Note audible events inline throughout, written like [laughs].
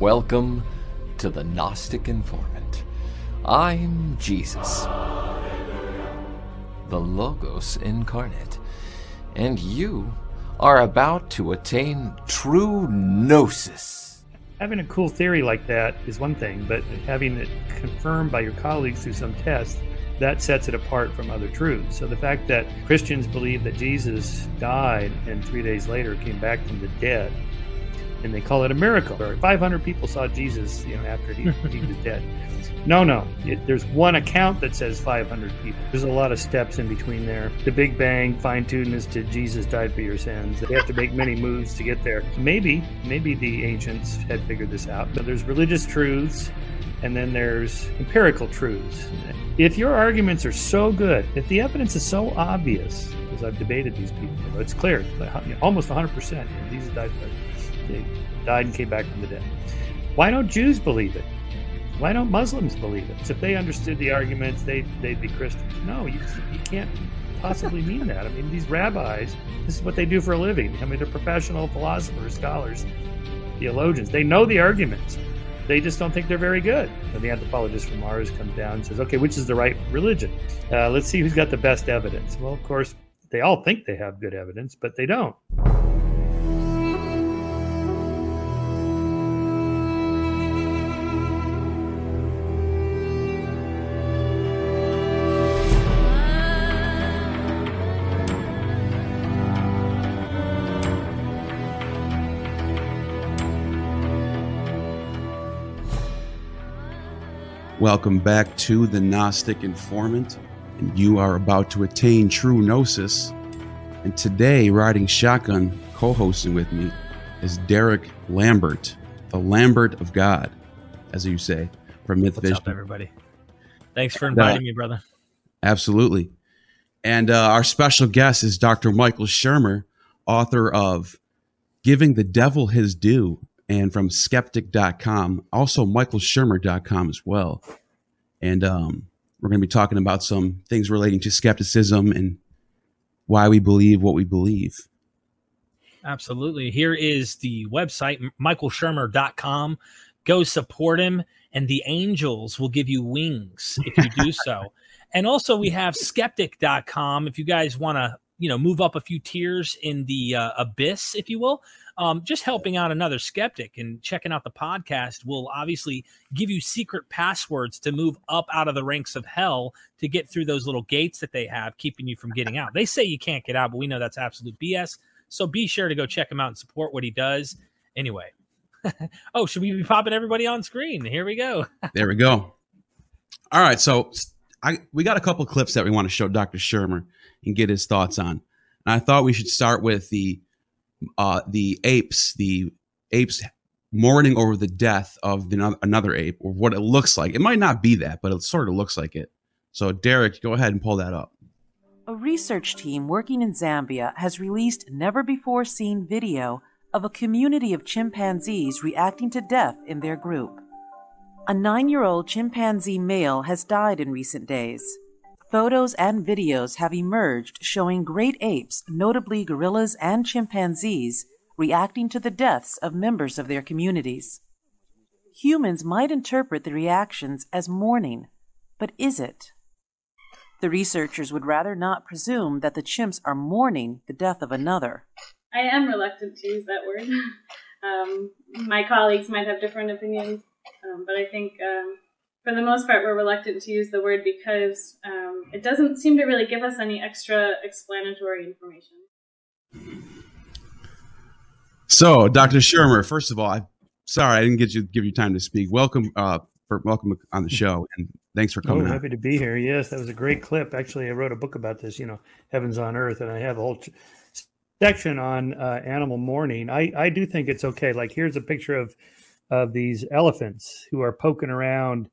Welcome to the Gnostic Informant. I'm Jesus, the Logos incarnate, and you are about to attain true gnosis. Having a cool theory like that is one thing, but having it confirmed by your colleagues through some test, that sets it apart from other truths. So the fact that Christians believe that Jesus died and three days later came back from the dead, and they call it a miracle. 500 people saw Jesus, you know, after he, he was dead. No, no. It, there's one account that says 500 people. There's a lot of steps in between there. The Big Bang, fine tuned is to Jesus died for your sins. They have to make many moves to get there. Maybe, maybe the ancients had figured this out. But there's religious truths, and then there's empirical truths. If your arguments are so good, if the evidence is so obvious, because I've debated these people, it's clear, almost 100%. Jesus died, they died and came back from the dead. Why don't Jews believe it? Why don't Muslims believe it? If they understood the arguments, they they'd be Christians. No, you you can't possibly mean that. I mean, these rabbis, this is what they do for a living. I mean, they're professional philosophers, scholars, theologians. They know the arguments. They just don't think they're very good. And the anthropologist from Mars comes down and says, "Okay, which is the right religion? Uh, let's see who's got the best evidence." Well, of course, they all think they have good evidence, but they don't. Welcome back to the Gnostic Informant, and you are about to attain true gnosis. And today, riding shotgun, co-hosting with me, is Derek Lambert, the Lambert of God, as you say, from Myth What's Vision. up, everybody? Thanks for inviting me, brother. Absolutely. And uh, our special guest is Dr. Michael Shermer, author of Giving the Devil His Due and from skeptic.com, also michaelshermer.com as well. And um, we're going to be talking about some things relating to skepticism and why we believe what we believe. Absolutely. Here is the website, michaelshermer.com. Go support him, and the angels will give you wings if you do so. [laughs] and also, we have skeptic.com if you guys want to you know move up a few tiers in the uh, abyss if you will um, just helping out another skeptic and checking out the podcast will obviously give you secret passwords to move up out of the ranks of hell to get through those little gates that they have keeping you from getting out. They say you can't get out but we know that's absolute bs so be sure to go check him out and support what he does. Anyway. [laughs] Oh should we be popping everybody on screen? Here we go. [laughs] There we go. All right so I, we got a couple clips that we want to show dr shermer and get his thoughts on. And I thought we should start with the uh, the apes, the apes mourning over the death of the, another ape, or what it looks like. It might not be that, but it sort of looks like it. So, Derek, go ahead and pull that up. A research team working in Zambia has released never before seen video of a community of chimpanzees reacting to death in their group. A nine year old chimpanzee male has died in recent days. Photos and videos have emerged showing great apes, notably gorillas and chimpanzees, reacting to the deaths of members of their communities. Humans might interpret the reactions as mourning, but is it? The researchers would rather not presume that the chimps are mourning the death of another. I am reluctant to use that word. [laughs] Um, my colleagues might have different opinions, um, but I think um, for the most part, we're reluctant to use the word because um, it doesn't seem to really give us any extra explanatory information. So, Dr. Shermer, first of all, I sorry I didn't get you give you time to speak. Welcome, uh, for welcome on the show, and thanks for coming. Oh, happy to be here. Yes, that was a great clip. Actually, I wrote a book about this. You know, Heavens on Earth, and I have a whole section on uh, animal mourning. I I do think it's okay. Like, here's a picture of of these elephants who are poking around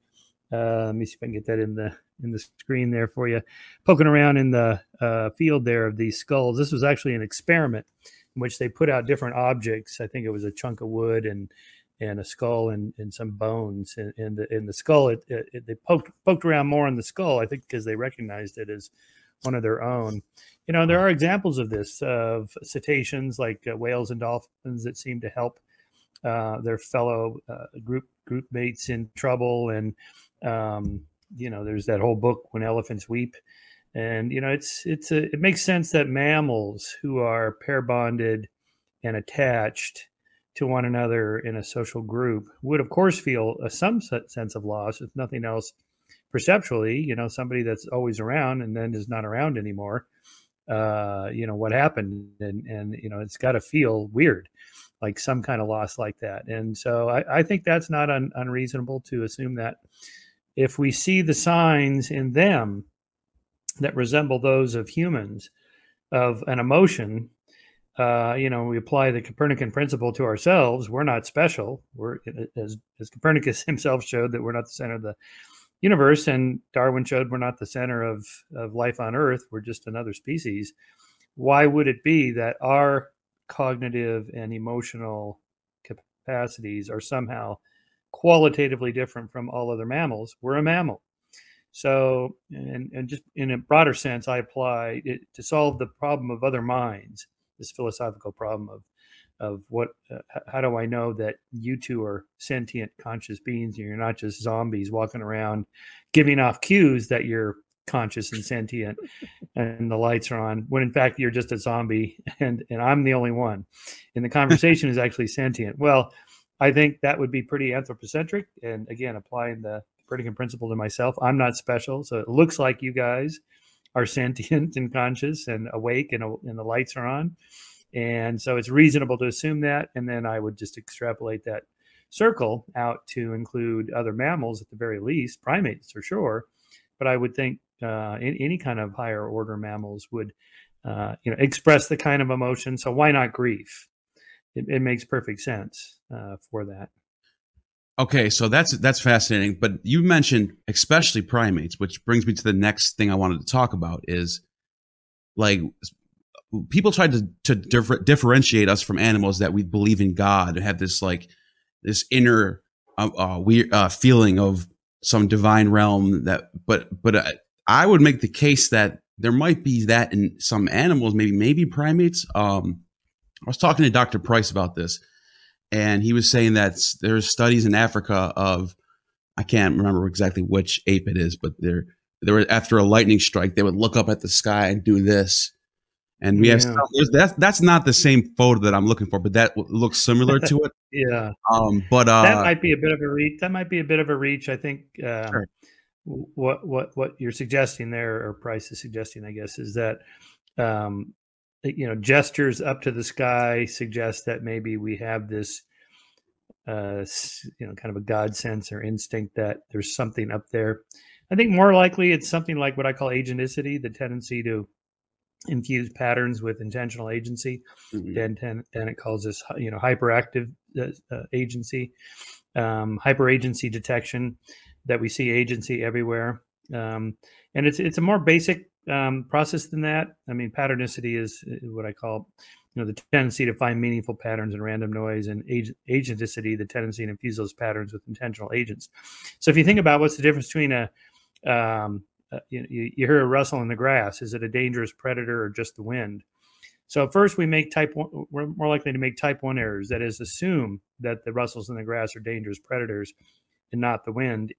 uh, let me see if I can get that in the in the screen there for you. Poking around in the uh, field there of these skulls. This was actually an experiment in which they put out different objects. I think it was a chunk of wood and and a skull and, and some bones. And in the in the skull, it, it, it, they poked poked around more in the skull. I think because they recognized it as one of their own. You know, there are examples of this of cetaceans like uh, whales and dolphins that seem to help uh, their fellow uh, group group mates in trouble, and um, you know, there's that whole book when elephants weep, and you know, it's it's a, it makes sense that mammals who are pair bonded and attached to one another in a social group would, of course, feel a, some sense of loss, if nothing else, perceptually. You know, somebody that's always around and then is not around anymore. Uh, you know what happened, and and you know it's got to feel weird, like some kind of loss like that. And so I, I think that's not un, unreasonable to assume that if we see the signs in them that resemble those of humans of an emotion uh, you know, we apply the Copernican principle to ourselves. We're not special. We're as as Copernicus [laughs] himself showed that we're not the center of the universe, and Darwin showed we're not the center of of life on Earth. We're just another species. Why would it be that our cognitive and emotional capacities are somehow qualitatively different from all other mammals? We're a mammal. So, and, and just in a broader sense, I apply it to solve the problem of other minds this philosophical problem of of what uh, how do I know that you two are sentient conscious beings and you're not just zombies walking around giving off cues that you're conscious and sentient and the lights are on when in fact you're just a zombie [laughs] and and I'm the only one and the conversation is actually sentient well I think that would be pretty anthropocentric and again applying the Copernican principle to myself I'm not special so it looks like you guys are sentient and conscious and awake and, and the lights are on. And so it's reasonable to assume that. And then I would just extrapolate that circle out to include other mammals at the very least, primates for sure. But I would think uh, in, any kind of higher order mammals would, uh, you know, express the kind of emotion. So why not grief? It, it makes perfect sense uh, for that. Okay, so that's that's fascinating. But you mentioned especially primates, which brings me to the next thing I wanted to talk about is like people try to to differ, differentiate us from animals that we believe in God and have this like this inner uh, uh, weird uh, feeling of some divine realm that but but uh, I would make the case that there might be that in some animals maybe maybe primates um I was talking to Dr. Price about this and he was saying that there's studies in Africa of I can't remember exactly which ape it is, but there there were after a lightning strike, they would look up at the sky and do this. And we yeah. have that's that's not the same photo that I'm looking for, but that looks similar to it. [laughs] yeah. Um, but uh, that might be a bit of a reach. That might be a bit of a reach. I think um, sure. what what what you're suggesting there, or Price is suggesting, I guess, is that um, you know gestures up to the sky suggest that maybe we have this uh you know kind of a god sense or instinct that there's something up there i think more likely it's something like what i call agenticity the tendency to infuse patterns with intentional agency mm-hmm. and, and and it calls this you know hyperactive uh, uh, agency um hyper agency detection that we see agency everywhere um and it's it's a more basic um, process than that. I mean, patternicity is uh, what I call, you know, the tendency to find meaningful patterns in random noise, and ag- agenticity, the tendency to infuse those patterns with intentional agents. So, if you think about what's the difference between a, um, uh, you, you hear a rustle in the grass, is it a dangerous predator or just the wind? So first, we make type one. We're more likely to make type one errors. That is, assume that the rustles in the grass are dangerous predators, and not the wind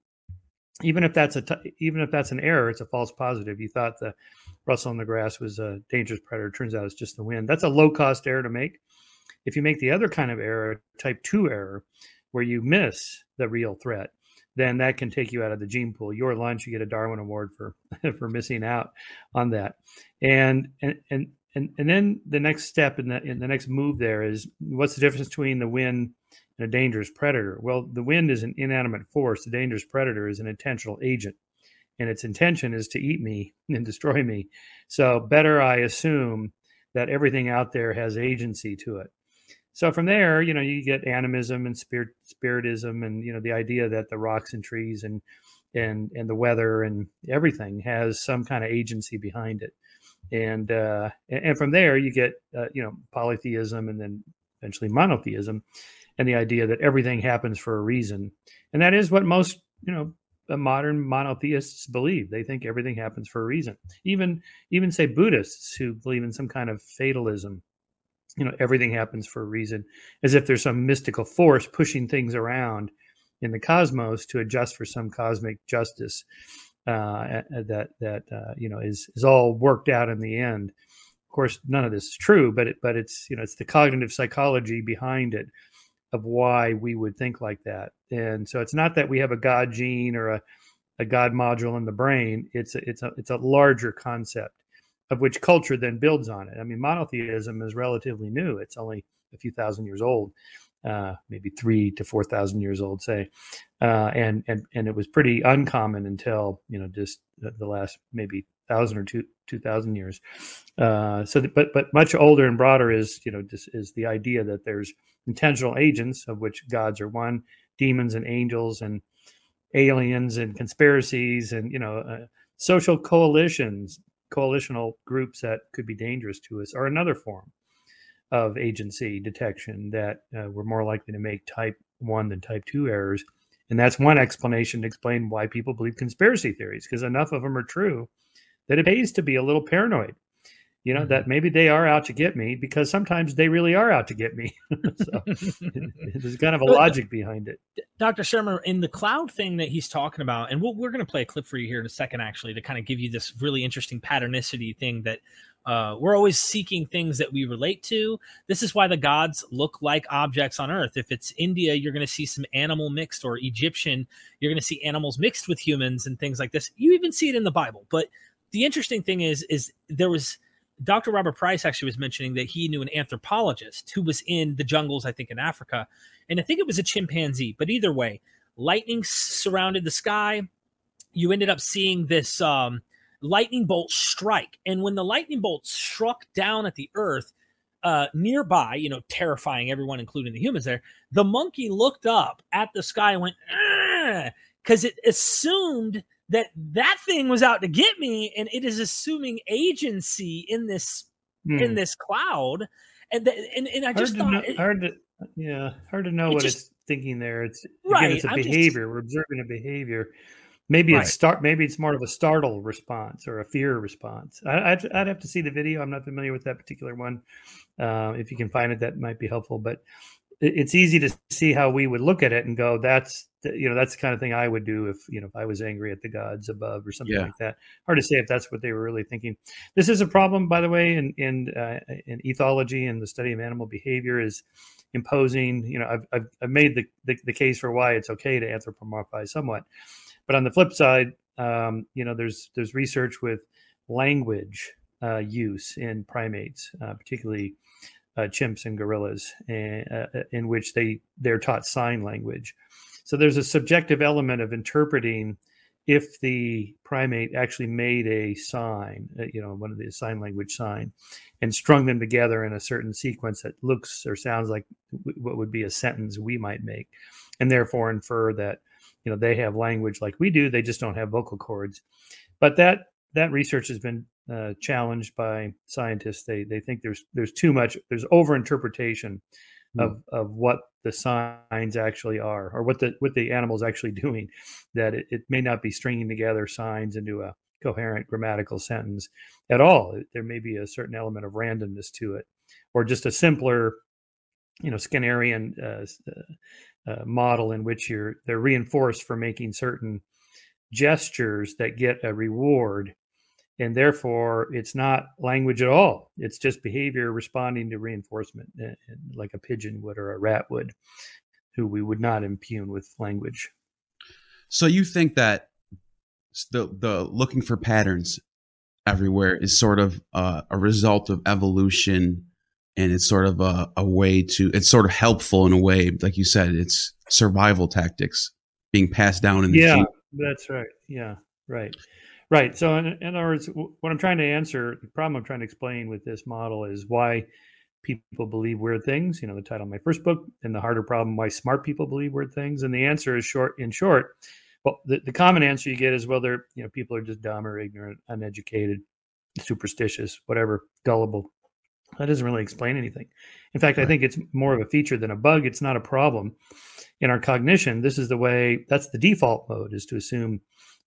even if that's a t- even if that's an error, it's a false positive. You thought the rustle in the grass was a dangerous predator. Turns out it's just the wind. That's a low cost error to make. If you make the other kind of error, type two error, where you miss the real threat, then that can take you out of the gene pool. Your lunch, you get a Darwin Award for [laughs] for missing out on that. And and and and, and then the next step in the in the next move there is what's the difference between the wind and a dangerous predator? Well, the wind is an inanimate force. The dangerous predator is an intentional agent, and its intention is to eat me [laughs] and destroy me. So, better I assume that everything out there has agency to it. So from there, you know, you get animism and spirit spiritism, and you know, the idea that the rocks and trees and and and the weather and everything has some kind of agency behind it and uh, and from there you get uh, you know polytheism and then eventually monotheism and the idea that everything happens for a reason. And that is what most you know modern monotheists believe. They think everything happens for a reason. Even even say buddhists who believe in some kind of fatalism you know everything happens for a reason as if there's some mystical force pushing things around in the cosmos to adjust for some cosmic justice uh, that that uh, you know is is all worked out in the end. Of course none of this is true but it, but it's you know it's the cognitive psychology behind it of why we would think like that. And so it's not that we have a god gene or a, a god module in the brain. It's a, it's a it's a larger concept of which culture then builds on it. I mean, monotheism is relatively new; it's only a few thousand years old, uh, maybe three to four thousand years old, say, uh, and and and it was pretty uncommon until you know just the last maybe thousand or two two thousand years. Uh, so, but but much older and broader is you know just is the idea that there's intentional agents of which gods are one, demons and angels and aliens and conspiracies and you know uh, social coalitions coalitional groups that could be dangerous to us are another form of agency detection that uh, we're more likely to make type 1 than type 2 errors. And that's one explanation to explain why people believe conspiracy theories because enough of them are true that it pays to be a little paranoid. You know mm-hmm. that maybe they are out to get me because sometimes they really are out to get me. [laughs] So [laughs] there's kind of a logic behind it. Dr shermer in the cloud thing that he's talking about and we we are going to play a clip for you here in a second actually to kind of give you this really interesting patternicity thing that uh, we're always seeking things that we relate to. This is why the gods look like objects on Earth. If it's India, you're going to see some animal mixed, or Egyptian, you're going to see animals mixed with humans and things like this. You even see it in the Bible. But the interesting thing is, is there was Dr. Robert Price actually was mentioning that he knew an anthropologist who was in the jungles, I think, in Africa. And I think it was a chimpanzee. But either way, lightning surrounded the sky. You ended up seeing this um, lightning bolt strike. And when the lightning bolt struck down at the earth, uh, nearby, you know, terrifying everyone, including the humans there, the monkey looked up at the sky and went, because it assumed that that thing was out to get me and it is assuming agency in this hmm. in this cloud and th- and, and i just hard thought know, it, hard to yeah hard to know it what just, it's thinking there it's right, again, it's a I'm behavior just, we're observing a behavior maybe right. it's start maybe it's more of a startle response or a fear response I, would I'd have to see the video i'm not familiar with that particular one uh, if you can find it that might be helpful but it's easy to see how we would look at it and go, that's you know that's the kind of thing I would do if you know if I was angry at the gods above or something yeah. like that. Hard to say if that's what they were really thinking. This is a problem, by the way, in in uh, in ethology and the study of animal behavior is imposing. You know, I've I've, I've made the, the, the case for why it's okay to anthropomorphize somewhat, but on the flip side, um, you know, there's there's research with language uh, use in primates, uh, particularly uh, chimps and gorillas, in, uh, uh, in which they they're taught sign language. So there's a subjective element of interpreting if the primate actually made a sign, uh, you know, one of the sign language sign, and strung them together in a certain sequence that looks or sounds like what would be a sentence we might make, and therefore infer that you know they have language like we do, they just don't have vocal cords. But that that research has been uh, challenged by scientists. They they think there's there's too much there's over interpretation mm. of of what the signs actually are or what the what the animal's actually [laughs] doing. That it, it may not be stringing together signs into a coherent grammatical sentence at all. There may be a certain element of randomness to it, or just a simpler, you know, Skinnerian uh, uh, model in which you're they're reinforced for making certain gestures that get a reward. And therefore it's not language at all. It's just behavior responding to reinforcement like a pigeon would or a rat would who we would not impugn with language. So you think that the the looking for patterns everywhere is sort of uh, a result of evolution and it's sort of a, a way to it's sort of helpful in a way like you said it's survival tactics being passed down in the yeah gene. that's right yeah right Right. So, in, in, other words, what I'm trying to answer, the problem I'm trying to explain with this model is why people believe weird things. You know, the title of my first book, and the harder problem, why smart people believe weird things. And the answer is short. In short, well, the, the common answer you get is, well, they're you know, people are just dumb or ignorant, uneducated, superstitious, whatever, gullible. That doesn't really explain anything. In fact, right. I think it's more of a feature than a bug. It's not a problem. In our cognition, this is the way. That's the default mode is to assume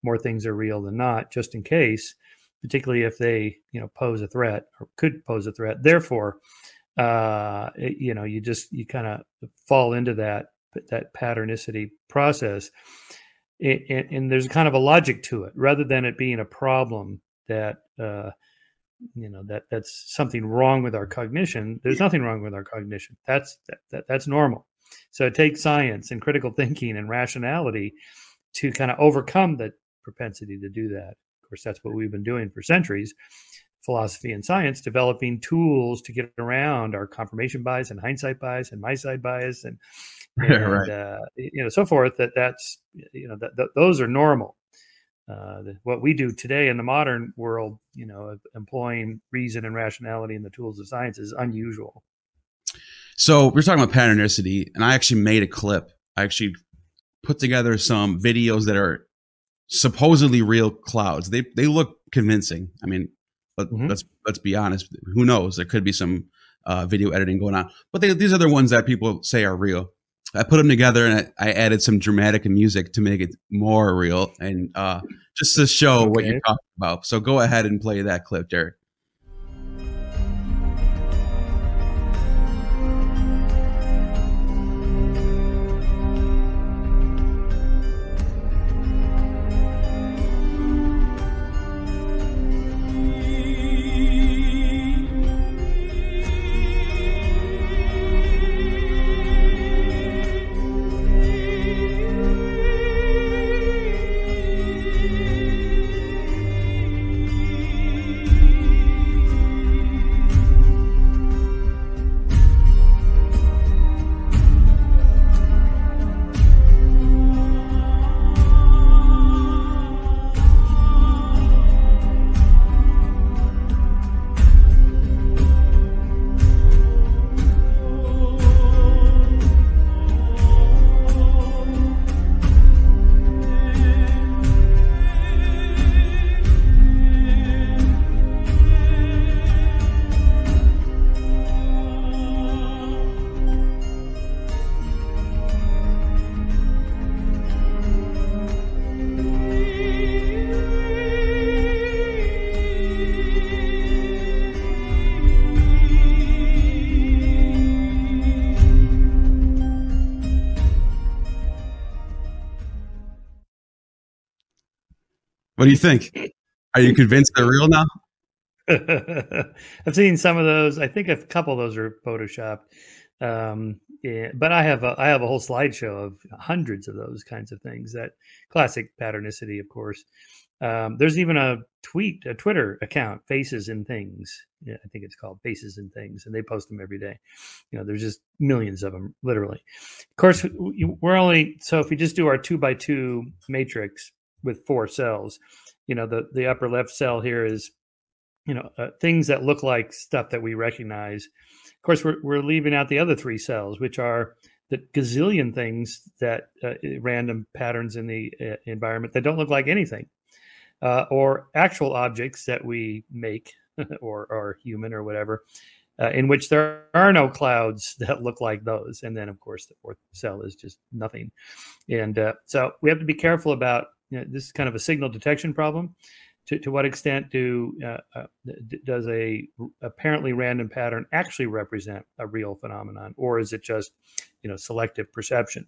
more things are real than not, just in case, particularly if they, you know, pose a threat or could pose a threat. Therefore, uh, it, you know, you just you kind of fall into that that patternicity process, it, it, and there's kind of a logic to it, rather than it being a problem that uh, you know that that's something wrong with our cognition. There's nothing wrong with our cognition. That's that, that that's normal. So it takes science and critical thinking and rationality to kind of overcome the propensity to do that. Of course, that's what we've been doing for centuries philosophy and science, developing tools to get around our confirmation bias and hindsight bias and my side bias and, [laughs] and right. uh, you know so forth. That that's you know that, that those are normal. Uh, the, what we do today in the modern world, you know, employing reason and rationality in the tools of science is unusual. So we're talking about patternicity, and I actually made a clip. I actually put together some videos that are supposedly real clouds. They they look convincing. I mean, but mm-hmm. let's let's be honest. Who knows? There could be some uh, video editing going on. But they, these are the ones that people say are real. I put them together and I, I added some dramatic music to make it more real and uh, just to show okay. what you're talking about. So go ahead and play that clip, Derek. Think? Are you convinced they're real now? [laughs] I've seen some of those. I think a couple of those are photoshopped. Um, yeah, but I have a I have a whole slideshow of hundreds of those kinds of things. That classic patternicity, of course. Um, there's even a tweet, a Twitter account, Faces and Things. Yeah, I think it's called Faces and Things, and they post them every day. You know, there's just millions of them, literally. Of course, we're only so if we just do our two by two matrix, with four cells. You know, the the upper left cell here is, you know, uh, things that look like stuff that we recognize. Of course, we're we're leaving out the other three cells, which are the gazillion things that uh, random patterns in the uh, environment that don't look like anything, uh, or actual objects that we make [laughs] or are human or whatever. Uh, in which there are no clouds [laughs] that look like those. And then, of course, the fourth cell is just nothing. And uh, so we have to be careful about you know, this is kind of a signal detection problem. To, to what extent do uh, uh, does a apparently random pattern actually represent a real phenomenon, or is it just you know selective perception?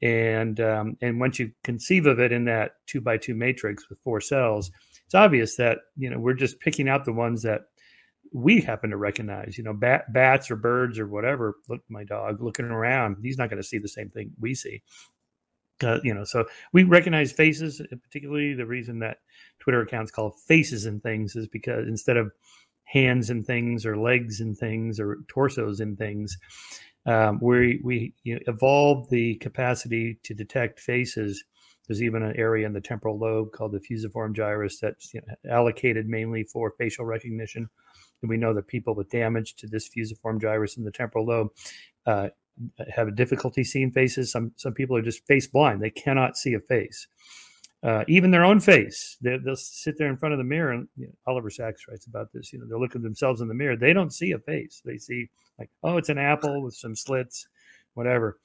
And um, and once you conceive of it in that two by two matrix with four cells, it's obvious that you know we're just picking out the ones that we happen to recognize. You know, bat, bats or birds or whatever. Look, my dog looking around, he's not going to see the same thing we see. Uh, you know, so we recognize faces. Particularly, the reason that Twitter accounts call faces and things is because instead of hands and things, or legs and things, or torsos and things, um, we we you know, evolved the capacity to detect faces. There's even an area in the temporal lobe called the fusiform gyrus that's you know, allocated mainly for facial recognition. And we know that people with damage to this fusiform gyrus in the temporal lobe uh, have a difficulty seeing faces. Some some people are just face blind; they cannot see a face, uh, even their own face. They, will sit there in front of the mirror, and you know, Oliver Sacks writes about this. You know, they're looking themselves in the mirror. They don't see a face. They see like, oh, it's an apple with some slits, whatever.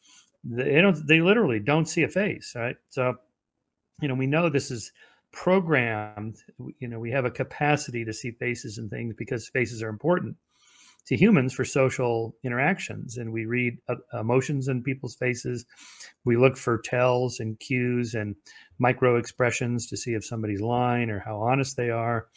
They don't. They literally don't see a face. Right. So, you know, we know this is programmed. You know, we have a capacity to see faces and things because faces are important to humans for social interactions. And we read uh, emotions in people's faces. We look for tells and cues and micro expressions to see if somebody's lying or how honest they are.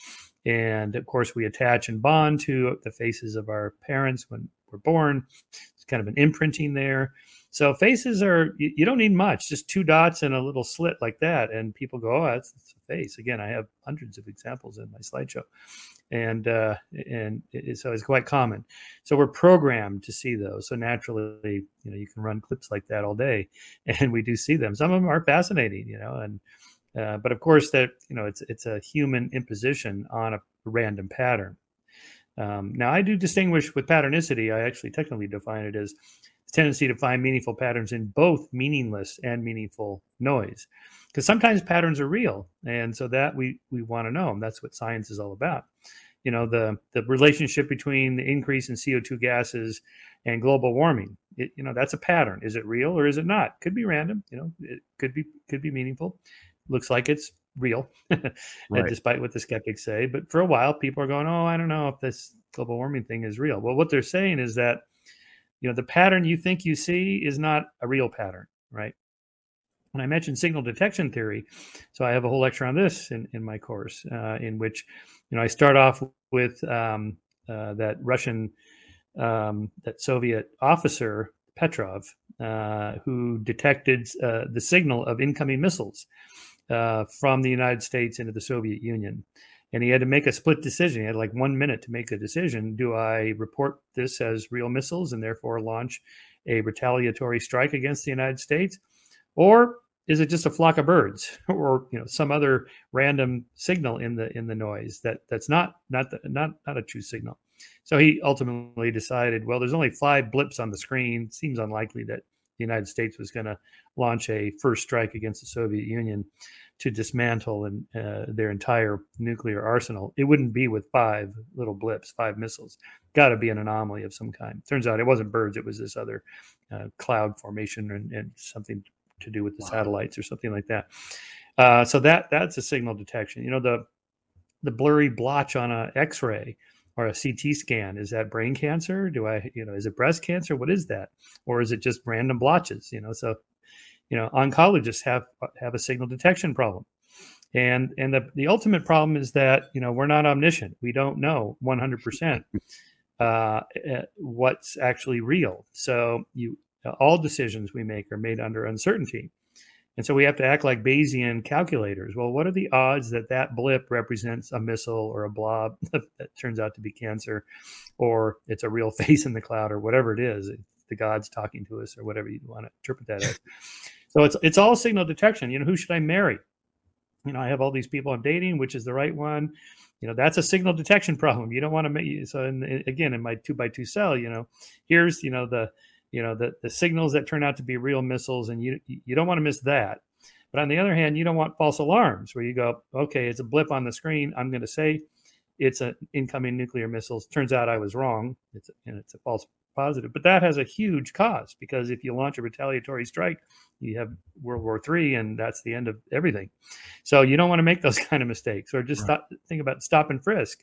And of course, we attach and bond to the faces of our parents when we're born. It's kind of an imprinting there. So faces are you, you, don't need much, just two dots and a little slit like that, and people go, "Oh, that's, that's a face." Again, I have hundreds of examples in my slideshow, and uh, and it, so it's quite common. So we're programmed to see those. So naturally, you know, you can run clips like that all day, [laughs] and we do see them. Some of them are fascinating, you know, and uh, but of course that you know it's it's a human imposition on a random pattern. Um, now I do distinguish with patternicity. I actually technically define it as tendency to find meaningful patterns in both meaningless and meaningful noise because sometimes patterns are real and so that we we want to know and that's what science is all about. You know the the relationship between the increase in co2 gases and global warming it, you know that's a pattern. Is it real or is it not? Could be random you know it could be could be meaningful. Looks like it's real [laughs] right. despite what the skeptics say but for a while people are going oh i don't know if this global warming thing is real. Well what they're saying is that you know the pattern you think you see is not a real pattern right? When i mentioned signal detection theory so i have a whole lecture on this in, in my course uh, in which you know i start off with um, uh, that russian um, that soviet officer petrov uh, who detected uh, the signal of incoming missiles uh, from the united states into the soviet union and he had to make a split decision. He had like one minute to make a decision. Do I report this as real missiles and therefore launch a retaliatory strike against the United States, or is it just a flock of birds, [laughs] or you know some other random signal in the in the noise that that's not not the, not not a true signal? So he ultimately decided, well, there's only five blips on the screen. Seems unlikely that the United States was going to launch a first strike against the Soviet Union to dismantle and, uh, their entire nuclear arsenal. It wouldn't be with five little blips, five missiles. Got to be an anomaly of some kind. Turns out it wasn't birds; it was this other uh, cloud formation and, and, something to do with the wow. satellites or something like that. Uh, so that that's a signal detection. You know the the blurry blotch on a X-ray or a CT scan is that brain cancer? Do I you know is it breast cancer? What is that? Or is it just random blotches? You know so you know oncologists have have a signal detection problem and and the, the ultimate problem is that you know we're not omniscient we don't know 100% [laughs] uh, eh, what's actually real so you all decisions we make are made under uncertainty and so we have to act like bayesian calculators well what are the odds that that blip represents a missile or a blob [laughs] that turns out to be cancer or it's a real [laughs] face in the cloud or whatever it is the gods talking to us or whatever you want to interpret that as. So it's it's all signal detection. You know, who should I marry? You know, I have all these people I'm dating, which is the right one. You know, that's a signal detection [laughs] problem. You don't want to make so. In, again, in my two by two cell, you know, here's you know the you know the the signals that turn out to be real missiles, and you you don't want to miss that. But on the other hand, you don't want false alarms where you go, okay, it's a blip on the screen. I'm going to say it's an incoming nuclear missiles. Turns out I was wrong. It's and it's a false positive. But that has a huge cost because if you launch a retaliatory strike, you have World War III, and that's the end of everything. So you don't want to make those [laughs] kind of mistakes, or just right. stop, think about stop and frisk.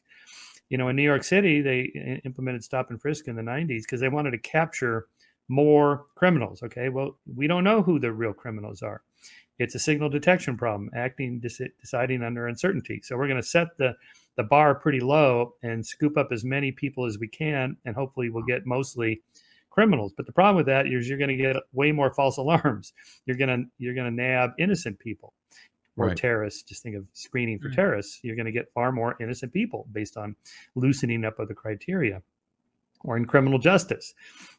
You know, in New York City, they implemented stop and frisk in the 90s because they wanted to capture more criminals. Okay, well, we don't know who the real criminals are. It's a signal detection problem, acting, deciding under uncertainty. So we're going to set the the bar pretty low and scoop up as many people as we can, and hopefully we'll get mostly criminals. But the problem with that is you're going to get way more false alarms. You're going to you're going to nab innocent people or right. terrorists. Just think of screening for mm-hmm. terrorists. You're going to get far more innocent people based on loosening up of the criteria. Or in criminal justice,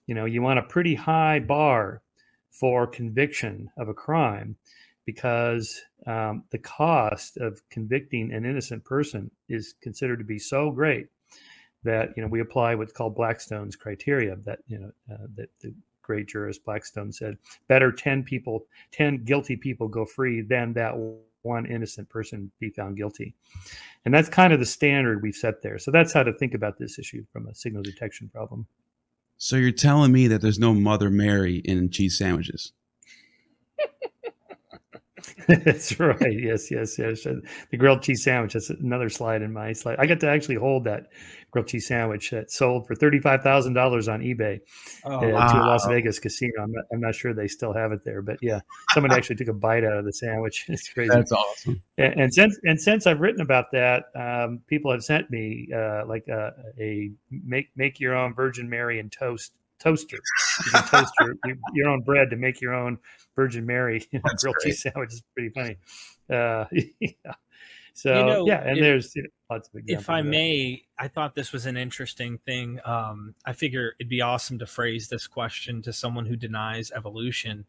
you know, you want a pretty high bar for conviction of a crime because um, the cost of convicting an innocent person is considered to be so great that you know we apply what's called Blackstone's criteria. That you know uh, that the great jurist Blackstone said, better ten people, ten guilty people go free than that one innocent person be found guilty. And that's kind of the standard we've set there. So that's how to think about this issue from a signal detection problem. So you're telling me that there's no Mother Mary in cheese sandwiches? [laughs] that's [laughs] right. Yes, yes, yes. The grilled cheese sandwich. That's another slide in my slide. I got to actually hold that grilled cheese sandwich that sold for thirty-five thousand dollars on eBay oh, uh, wow. to a Las Vegas casino. I'm not, I'm not sure they still have it there, but yeah, someone [laughs] actually took a bite out of the sandwich. It's crazy. That's awesome. And, and since and since I've written about that, um, people have sent me uh, like a, uh, a make make your own Virgin Mary and toast toaster. You can toast your, your own bread to make your own Virgin Mary [laughs] grilled cheese sandwich. is pretty funny. Uh, [laughs] yeah. So you know, yeah, and if, there's you know, lots of If I may, I thought this was an interesting thing. Um, I figure it'd be awesome to phrase this question to someone who denies evolution,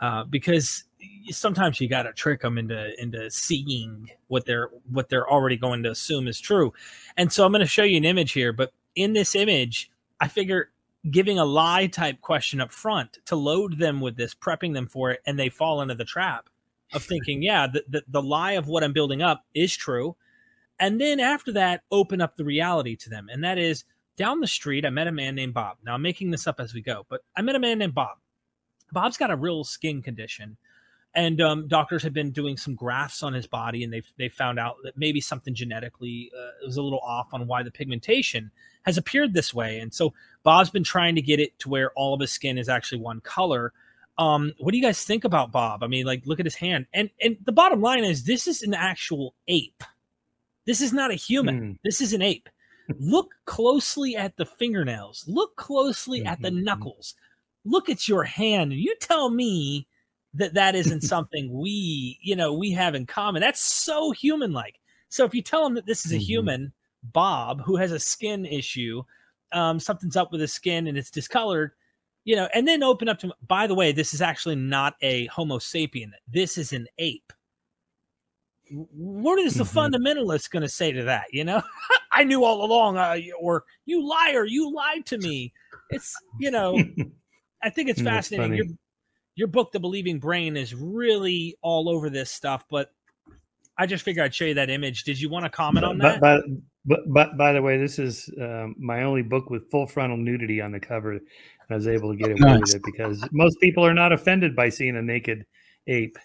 uh, because sometimes you got to trick them into into seeing what they're what they're already going to assume is true. And so I'm going to show you an image here, but in this image, I figure giving a lie type question up front to load them with this, prepping them for it, and they fall into the trap of [laughs] thinking, yeah, the, the, the lie of what I'm building up is true. And then after that, open up the reality to them. And that is down the street, I met a man named Bob. Now I'm making this up as we go, but I met a man named Bob. Bob's got a real skin condition and um, doctors have been doing some grafts on his body and they've, they found out that maybe something genetically uh, was a little off on why the pigmentation has appeared this way. And so bob's been trying to get it to where all of his skin is actually one color. Um, what do you guys think about bob? I mean like look at his hand. And and the bottom line is this is an actual ape. This is not a human. Mm. this is an ape. Look closely at the fingernails. Look closely mm-hmm. at the mm-hmm. knuckles. Look at your hand. And you tell me that that isn't [laughs] something we you know we have in common. That's so human like so if you tell them that this is a mm-hmm. human bob who has a skin issue um, something's up with his skin and it's discolored you know and then open up to by the way this is actually not a homo sapien this is an ape what is the mm-hmm. fundamentalist going to say to that you know [laughs] i knew all along uh, or you liar you lied to me it's you know i think it's [laughs] fascinating your book, The Believing Brain, is really all over this stuff. But I just figured I'd show you that image. Did you want to comment on that? But, but, but but by the way, this is um, my only book with full frontal nudity on the cover. I was able to get away nice. with it because most people are not offended by seeing a naked ape,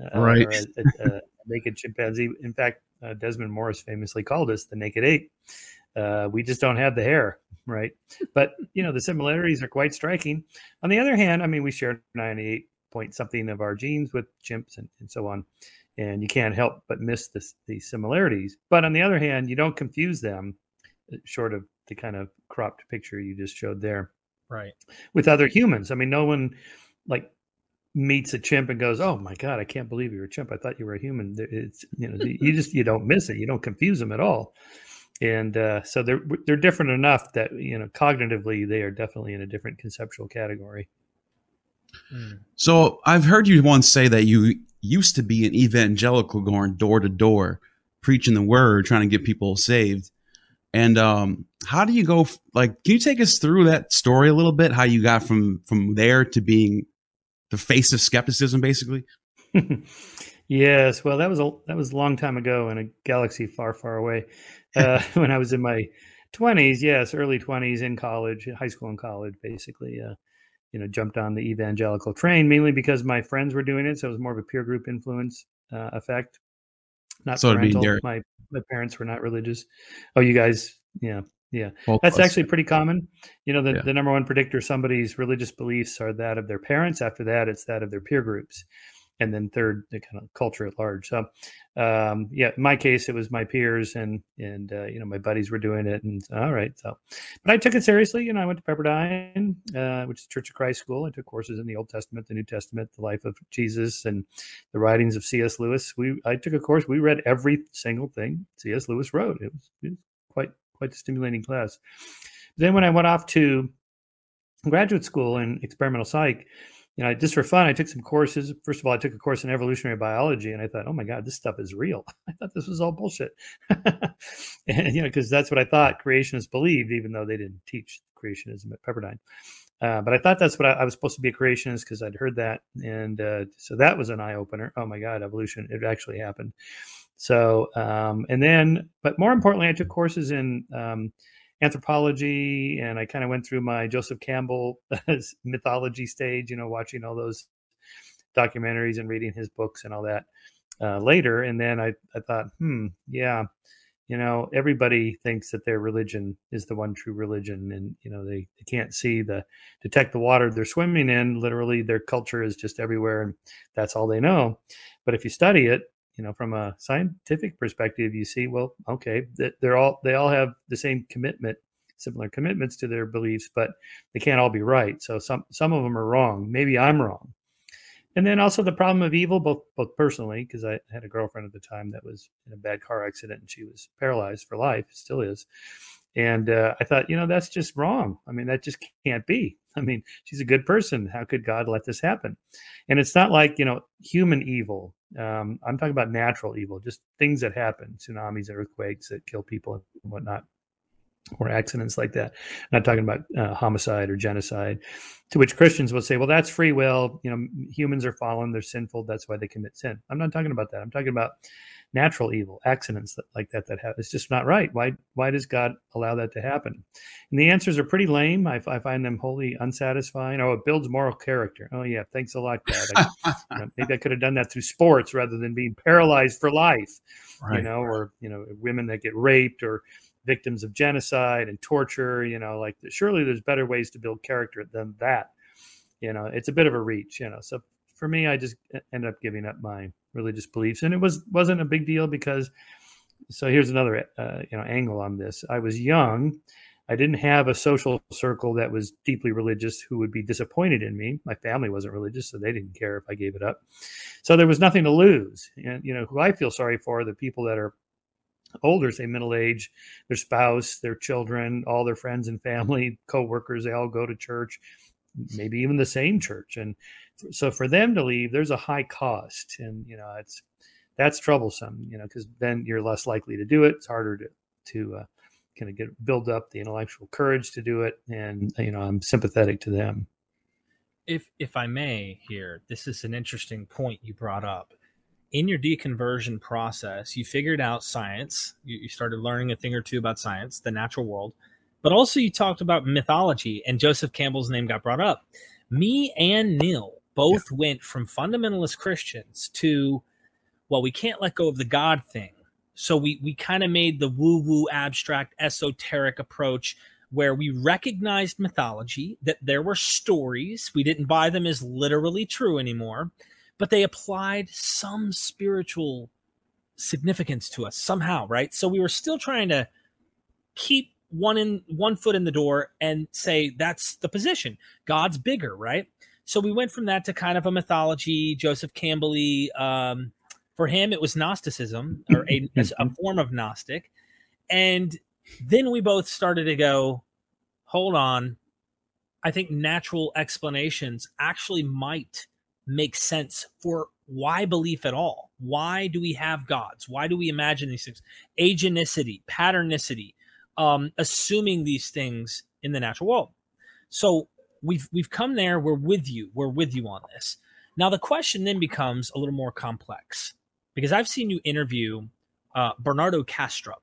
uh, right? A, a, a, naked chimpanzee. In fact, uh, Desmond Morris famously called us the naked ape. Uh, we just don't have the hair, right? But you know the similarities are quite striking. On the other hand, I mean, we share 98 point something of our genes with chimps and, and so on, and you can't help but miss this, these similarities. But on the other hand, you don't confuse them, uh, short of the kind of cropped picture you just showed there, right? With other humans. I mean, no one like meets a chimp and goes, "Oh my god, I can't believe you're a chimp. I thought you were a human." It's you know, you just you don't miss it. You don't confuse them at all and uh, so they're they're different enough that you know cognitively they are definitely in a different conceptual category. Hmm. So I've heard you once say that you used to be an evangelical, going door to door, preaching the word, trying to get people saved. And um, how do you go? Like, can you take us through that story a little bit? How you got from from there to being the face of skepticism, basically? [laughs] yes. Well, that was a that was a long time ago in a galaxy far, far away [laughs] uh, [laughs] when I was in my 20s. Yes, early 20s in college, high school and college, basically. Uh, you know, jumped on the evangelical train mainly because my friends were doing it, so it was more of a peer group influence uh, effect. Not so parental. My my parents were not religious. Oh, you guys, yeah, yeah. That's close. actually pretty common. You know, the, yeah. the number one predictor somebody's religious beliefs are that of their parents. After that, it's that of their peer groups and then third the kind of culture at large. So um, yeah in my case it was my peers and and uh, you know my buddies were doing it and all right so but i took it seriously you know i went to pepperdine uh, which is church of christ school. I took courses in the old testament the new testament the life of jesus and the writings of cs lewis. We i took a course we read every single thing cs lewis wrote. It was, it was quite quite a stimulating class. Then when i went off to graduate school in experimental psych you know, just for fun, I took some courses. First of all, I took a course in evolutionary biology, and I thought, oh my god, this stuff is real. [laughs] I thought this was all bullshit, [laughs] and you know, because that's what I thought creationists believed, even though they didn't teach creationism at Pepperdine. Uh, but I thought that's what I, I, was supposed to be a creationist because I'd heard that, and uh, so that was an eye opener. Oh my god, evolution! It actually happened. So, um, and then, but more importantly, I took courses in um, anthropology and I kind of went through my Joseph Campbell [laughs] mythology stage, you know, watching all those documentaries and reading his books and all that uh, later. And then I, I thought, hmm, yeah, you know, everybody thinks that their religion is the one true religion, and you know they, they can't see the detect the water they're swimming in. Literally, their culture is just everywhere, and that's all they know. But if you study it, you know, from a scientific perspective, you see, well, okay, they're all they all have the same commitment, similar commitments to their beliefs, but they can't all be right. So some some of them are wrong. Maybe I'm wrong, and then also the problem of evil, both both personally, because I had a girlfriend at the time that was in a bad car accident and she was paralyzed for life, still is. And uh, I thought, you know, that's just wrong. I mean, that just can't be. I mean, she's a good person. How could God let this happen? And it's not like you know human evil. Um, I'm talking about natural evil, just things that happen, tsunamis, earthquakes that kill people and whatnot or accidents like that. I'm not talking about uh, homicide or genocide, to which Christians will say, well, that's free will. You know, humans are fallen, they're sinful. That's why they commit sin. I'm not talking about that. I'm talking about natural evil, accidents that, like that that happen. It's just not right. Why why does God allow that to happen? And the answers are pretty lame. I, I find them wholly unsatisfying. Oh, it builds moral character. Oh yeah, thanks a lot, God. I, [laughs] you know, maybe I could have done that through sports rather than being paralyzed for life. Right. You know, or you know, women that get raped or victims of genocide and torture you know like surely there's better ways to build character than that you know it's a bit of a reach you know so for me i just ended up giving up my religious beliefs. And it was wasn't a big deal because so here's another uh, you know angle on this. I was young. I didn't have a social circle that was deeply religious who would be disappointed in me. My family wasn't religious so they didn't care if i gave it up. So there was nothing to lose. And you know who i feel sorry for the people that are older, say middle age, their spouse, their children, all their friends and family, [laughs] co-workers, they all go to church, maybe even the same church. And so for them to leave, there's a high cost. And, you know, it's, that's troublesome, you know, because then you're less likely to do it. It's harder to, to, uh, kind of get build up the intellectual courage to do it. And, you know, I'm sympathetic to them. If, if I may here, this is an interesting point you brought up in your deconversion process, you figured out science. You, you, started learning a thing or two about science, the natural world, but also you talked about mythology, and Joseph Campbell's name got brought up. Me and Neil both yeah. went from fundamentalist Christians to, well, we can't let go of the God thing. So we we kind of made the woo woo abstract esoteric approach where we recognized mythology that there were stories we didn't buy them as literally true anymore but they applied some spiritual significance to us somehow, right? So we were still trying to keep one in one foot in the door and say that's the position. God's bigger, right? So we went from that to kind of a mythology, Joseph Campbell. Um, for him, it was Gnosticism or a, [laughs] a form of Gnostic, and then we both started to go, hold on. I think natural explanations actually might make sense for why belief at all? Why do we have gods? Why do we imagine these things? Agenticity, patternicity, um, assuming these things in the natural world. So we've we've come there. We're with you. We're with you on this. Now the question then becomes a little more complex because I've seen you interview uh, Bernardo Kastrup,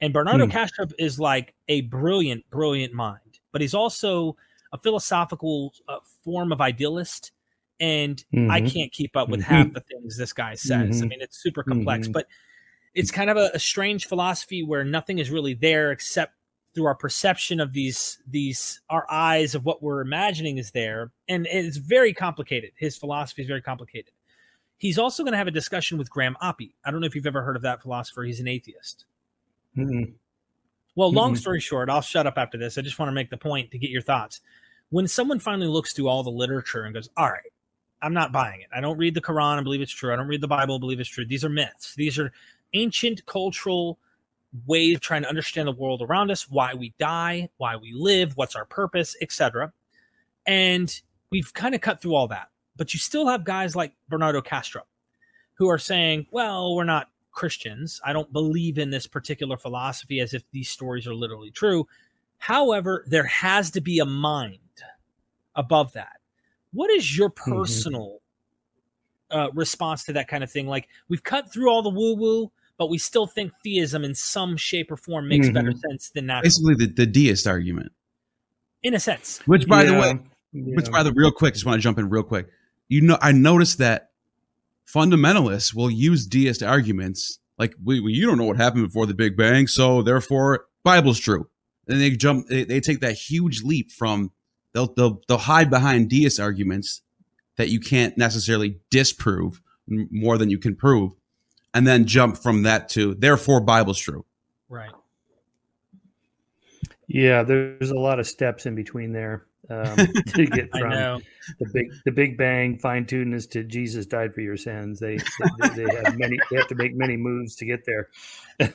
and Bernardo hmm. Kastrup is like a brilliant, brilliant mind, but he's also a philosophical uh, form of idealist and mm-hmm. I can't keep up with mm-hmm. half the things this guy says. Mm-hmm. I mean, it's super complex, mm-hmm. but it's kind of a, a, strange philosophy where nothing is really there except through our perception of these these our eyes of what we're imagining is there, and it's very complicated. His philosophy is very complicated. He's also going to have a discussion with Graham Oppy. I don't know if you've ever heard of that philosopher. He's an atheist. Mm-hmm. Well, long mm-hmm. story short, I'll shut up after this. I just want to make the point to get your thoughts. When someone finally looks through all the literature and goes, "All right, I'm not buying it. I don't read the Quran and believe it's true. I don't read the Bible and believe it's true. These are myths. These are ancient cultural ways of trying to understand the world around us, why we die, why we live, what's our purpose, etc. And we've kind of cut through all that. But you still have guys like Bernardo Kastrup who are saying, well, we're not Christians. I don't believe in this particular philosophy as if these stories are literally true. However, there has to be a mind above that what is your mm-hmm. personal mm-hmm. uh, response to that kind of thing? Like we've cut through all the woo woo, but we still think theism in some shape or form makes mm-hmm. better sense than that. Basically, the, the deist argument, in a sense. Which, by yeah. the way, yeah. which by the real quick, just want to jump in real quick. you know, I noticed that fundamentalists will use deist arguments like, we, we, you don't know what happened before the Big Bang, so therefore Bible's true. And they jump, they, they take that huge leap from they'll, they'll they'll hide behind deist arguments that you can't necessarily disprove more than you can prove, and then jump from that to therefore Bible's true. Right. Yeah, there's a lot of steps in between there um, [laughs] to get from the big the Big Bang fine tunedness to Jesus died for your sins. They they, they have many they have to make many moves to get there.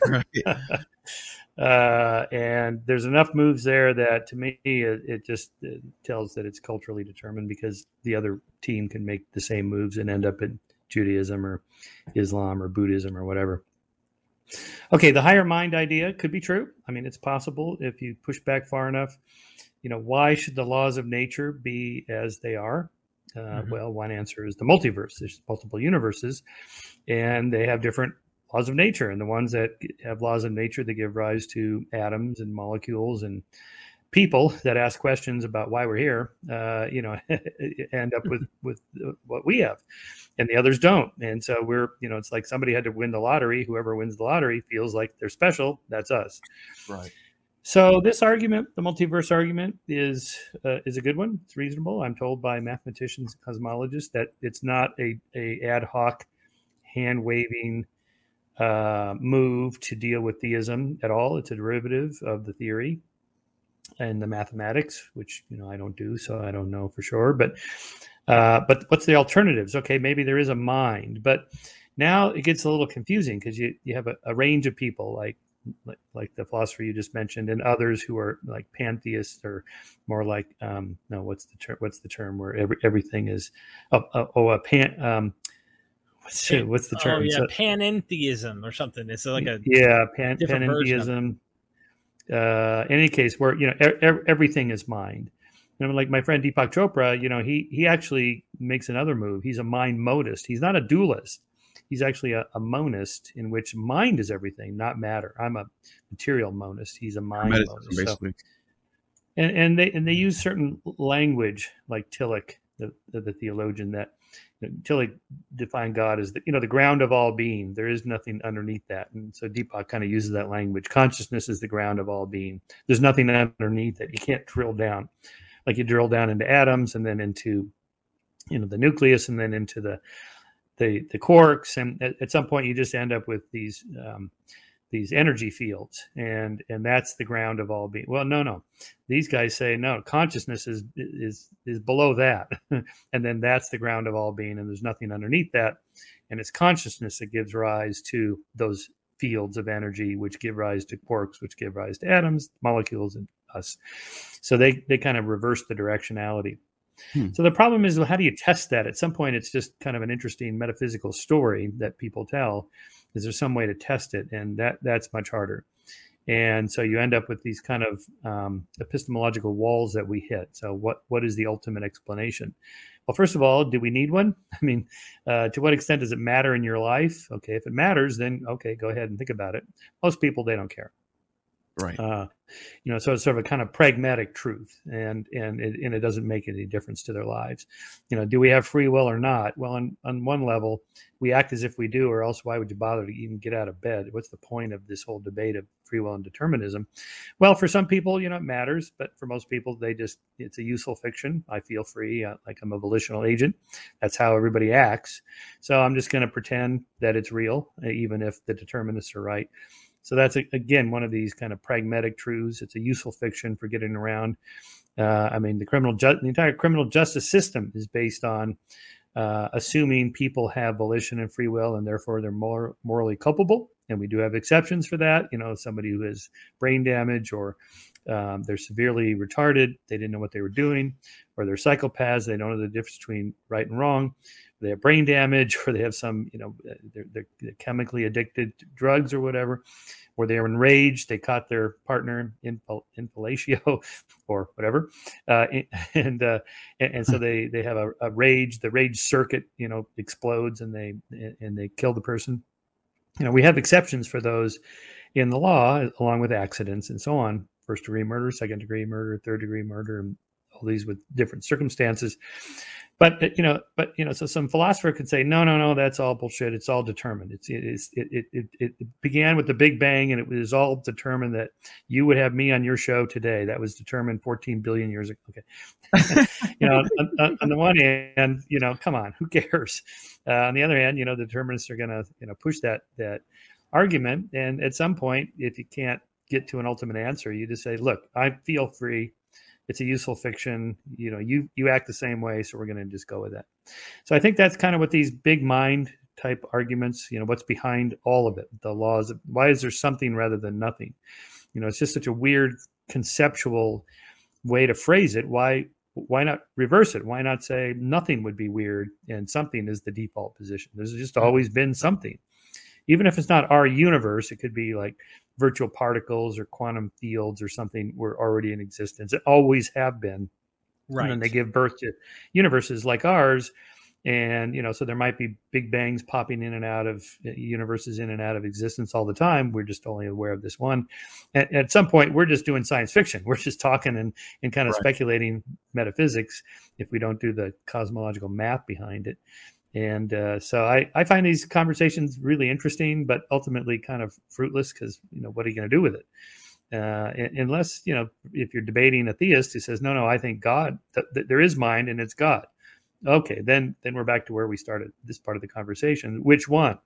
Right. [laughs] uh, and there's enough moves there that to me it, it just it tells that it's culturally determined because the other team can make the same moves and end up in Judaism or Islam or Buddhism or whatever. Okay, the higher mind idea could be true. I mean, it's possible if you push back far enough. You know, why should the laws of nature be as they are? Uh, mm-hmm. Well, one answer is the multiverse. There's multiple universes, and they have different laws of nature. And the ones that have laws of nature that give rise to atoms and molecules and people that ask questions about why we're here, uh, you know, [laughs] end up with [laughs] with what we have, and the others don't. And so we're, you know, it's like somebody had to win the lottery. Whoever wins the lottery feels like they're special. That's us. Right. So this argument, the multiverse argument, is uh, is a good one. It's reasonable. I'm told by mathematicians, cosmologists, that it's not a, a ad hoc, hand waving uh, move to deal with theism at all. It's a derivative of the theory and the mathematics, which you know I don't do, so I don't know for sure. But uh, but what's the alternatives? Okay, maybe there is a mind, but now it gets a little confusing because you you have a, a, range of people like, like like the philosopher you just mentioned, and others who are like pantheists or more like um, no, what's the term? What's the term where every, everything is oh, oh, oh a pan um, what's, what's the term? Oh, yeah, so, panentheism or something. It's like a yeah, pan, panentheism uh, in any case, where you know er- everything is mind. And like my friend Deepak Chopra, you know, he he actually makes another move. He's a mind monist. He's not a dualist. He's actually a, a monist in which mind is everything, not matter. I'm a material monist. He's a mind monist. Basically. So, and, and they and they use certain language like Tillich, the, the, the theologian, that until he defined God as the you know the ground of all being. There is nothing underneath that, and so Deepak kind of uses that language. Consciousness is the ground of all being. There's nothing underneath it. You can't drill down, like you drill down into atoms and then into you know the nucleus and then into the the the quarks, and at, at some point you just end up with these. Um, these energy fields and and that's the ground of all being well no no. These guys say no consciousness is is is below that. [laughs] And then that's the ground of all being and there's nothing underneath that. And it's consciousness that gives rise to those fields of energy which give rise to quarks which give rise to atoms molecules and us. So they they kind of reverse the directionality. Hmm. So the problem is, well, how do you test that? At some point, it's just kind of an interesting metaphysical story that people tell, is there some way to test it? And that that's much harder. And so you end up with these kind of um, epistemological walls that we hit. So what what is the ultimate explanation? Well, first of all, do we need one? [laughs] I mean, uh, to what extent does it matter in your life? Okay, if it matters, then okay, go ahead and think about it. Most people they don't care. Right. Uh, you know, so it's sort of a kind of pragmatic truth, and and it, and it doesn't make any difference to their lives. You know, do we have free will or not? Well, on on one level, we act as if we do, or else why would you bother to even get out of bed? What's the point of this whole debate of free will and determinism? Well, for some people, you know, it matters, but for most people, they just it's a useful fiction. I feel free, uh, like I'm a volitional agent. That's how everybody acts. So I'm just going to pretend that it's real, even if the determinists are right. So that's again one of these kind of pragmatic truths. It's a useful fiction for getting around. Uh, I mean, the criminal ju- the entire criminal justice system is based on uh, assuming people have volition and free will, and therefore they're more morally culpable. And we do have exceptions for that. You know, somebody who has brain damage or um, they're severely retarded, they didn't know what they were doing, or they're psychopaths, they don't know the difference between right and wrong they have brain damage [laughs] or they have some, you know, they're, they're chemically addicted to drugs or whatever, or they're enraged. They caught their partner in fellatio [laughs] or whatever. Uh, [laughs] and, uh, and, and, so they, they have a, a, rage, the rage circuit, you know, explodes and they, and they kill the person. You know, we have exceptions for those in the law, along with accidents and so on, first degree murder, second degree murder, third degree murder, and all these with different circumstances. but uh, you know, but you know, so some philosopher could say, no, no, no, that's all bullshit. It's all determined. It's it it it, it began with the Big Bang, and it was all determined that you would have me on your show today. That was determined 14 billion years ago. Okay, [laughs] you know, on, on, the one hand, you know, come on, who cares? Uh, on the other hand, you know, the determinists are going to you know push that that argument, and at some point, if you can't get to an ultimate answer, you just say, look, I feel free it's a useful fiction. You know you you act the same way so we're going to just go with it. so i think that's kind of what these big mind type arguments you know what's behind all of it the laws of, why is there something rather than nothing? You know it's just such a weird conceptual way to phrase it. Why why not reverse it? Why not say nothing would be weird and something is the default position? There's just mm-hmm. always been something. Even if it's not our universe it could be like virtual particles or quantum fields or something were already in existence. It always have been. Right. And they give birth to universes like ours. And, you know, so there might be big bangs popping in and out of uh, universes in and out of existence all the time. We're just only aware of this one. And at some point, we're just doing science fiction. We're just talking and, and kind of right. speculating metaphysics if we don't do the cosmological math behind it. And uh, so I, I find these conversations really interesting, but ultimately kind of fruitless because, you know, what are you going to do with it? Uh, unless, you know, if you're debating a theist who says, no, no, I think God, th- th- there is mind and it's God. Okay, then then we're back to where we started this part of the conversation. Which one?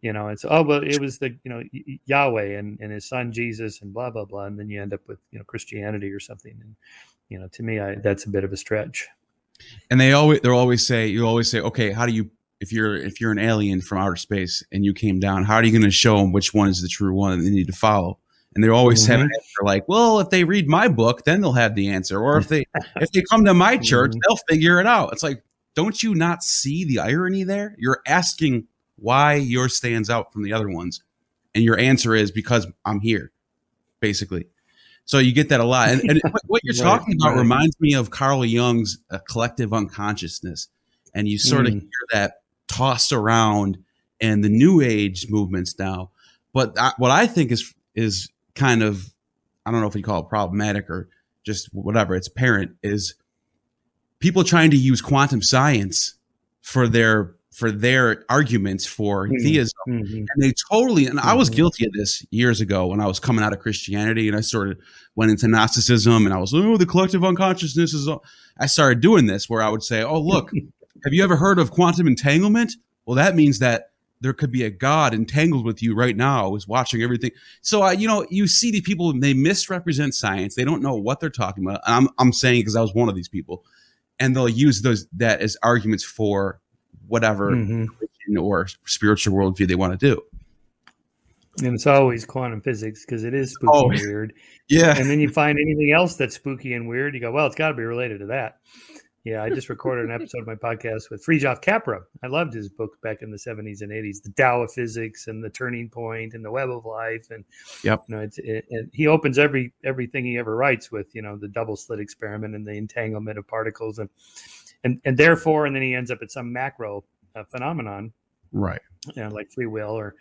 You know, it's oh well, it was the you know Yahweh and, and his son Jesus and blah blah blah, and then you end up with you know Christianity or something. And you know, to me, I, that's a bit of a stretch and they always they'll always say you always say okay how do you if you're if you're an alien from outer space and you came down how are you going to show them which one is the true one they need to follow and they're always mm-hmm. have an answer like well if they read my book then they'll have the answer or if they if they come to my church mm-hmm. they'll figure it out it's like don't you not see the irony there you're asking why yours stands out from the other ones and your answer is because i'm here basically so you get that a lot. And, and [laughs] what you're right, talking about right. reminds me of Carl Jung's uh, collective unconsciousness. And you sort mm. of hear that tossed around in the new age movements now. But I, what I think is is kind of I don't know if you call it problematic or just whatever, it's parent is people trying to use quantum science for their for their arguments for mm-hmm. theism. Mm-hmm. And they totally, and mm-hmm. I was mm-hmm. guilty of this years ago when I was coming out of Christianity and I sort of went into Gnosticism and I was, oh, the collective unconsciousness is, all. I started doing this where I would say, oh, look, [laughs] have you ever heard of quantum entanglement? Well, that means that there could be a God entangled with you right now, is watching everything. So, uh, you know, you see the people, they misrepresent science. They don't know what they're talking about. I'm, I'm saying because I was one of these people. And they'll use those that as arguments for whatever mm-hmm. or spiritual worldview they want to do. And it's always quantum physics because it is spooky oh, and [laughs] weird. Yeah. And then you find anything else that's spooky and weird, you go, well, it's got to be related to that. Yeah, I just recorded an episode of my podcast with Fritjof Capra. I loved his book back in the 70s and 80s, The Tao of Physics and The Turning Point and The Web of Life. And yep. you know, it's, it, it, he opens every everything he ever writes with, you know, the double slit experiment and the entanglement of particles and and and therefore, and then he ends up at some macro uh, phenomenon, right? You know, like free will or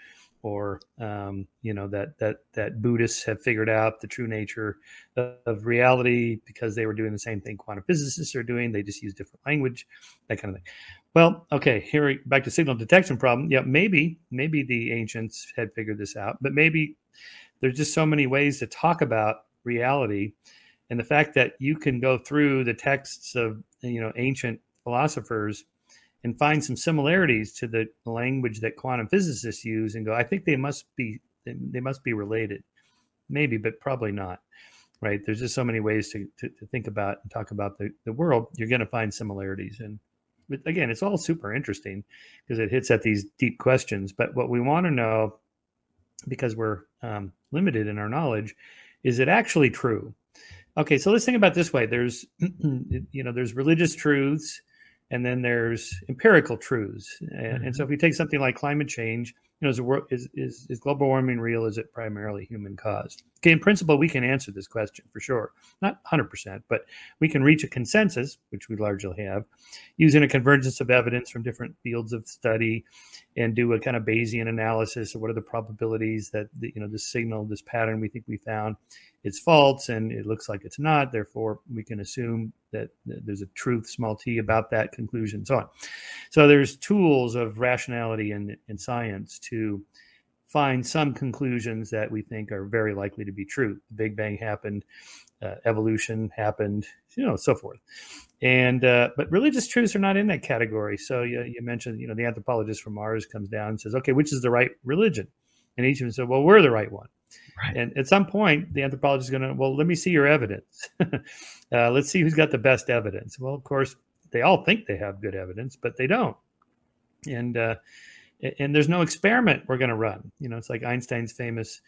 or um, you know that that that Buddhists have figured out the true nature of, of, reality because they were doing the same thing quantum physicists are doing. They just use different language, that kind of thing. Well, okay, here back to signal detection problem. Yeah, maybe maybe the ancients had figured this out, but maybe there's just so many ways to talk about reality and the fact that you can go through the texts of you know ancient philosophers and find some similarities to the language that quantum physicists use and go i think they must be they must be related. Maybe but probably not right? There's just so many ways to, to, to think about and talk about the, the world you're going to find similarities. And but again it's all super interesting because it hits at these deep questions. But what we want to know because we're um, limited in our knowledge is it actually true Okay, so let's think about this way. There's, [clears throat] you know, there's religious truths, and then there's empirical truths. And, mm-hmm. and, so, if we take something like climate change, you know, is, wor- is, is, is global warming real? Is it primarily human caused? Okay, in principle, we can answer this question for sure. Not 100%, but we can reach a consensus, which we largely have, using a convergence of evidence from different fields of study and do a kind of Bayesian analysis of what are the probabilities that, the, you know, this signal, this pattern we think we found is false and it looks like it's not. Therefore, we can assume that there's a truth, small t, about that conclusion, so on. So there's tools of rationality and, and science to find some conclusions that we think are very likely to be true. The Big Bang happened, uh, evolution happened, you know, so forth. And uh, but religious truths are not in that category. So you, you mentioned, you know, the anthropologist from Mars comes down and says, okay, which is the right religion? And each of them said, well, we're the right one. Right. And at some point, the anthropologist is going to, well, let me see your evidence. [laughs] uh, let's see who's got the best evidence. Well, of course, they all think they have good evidence, but they don't. And uh, and there's no experiment we're going to run. You know, it's like Einstein's famous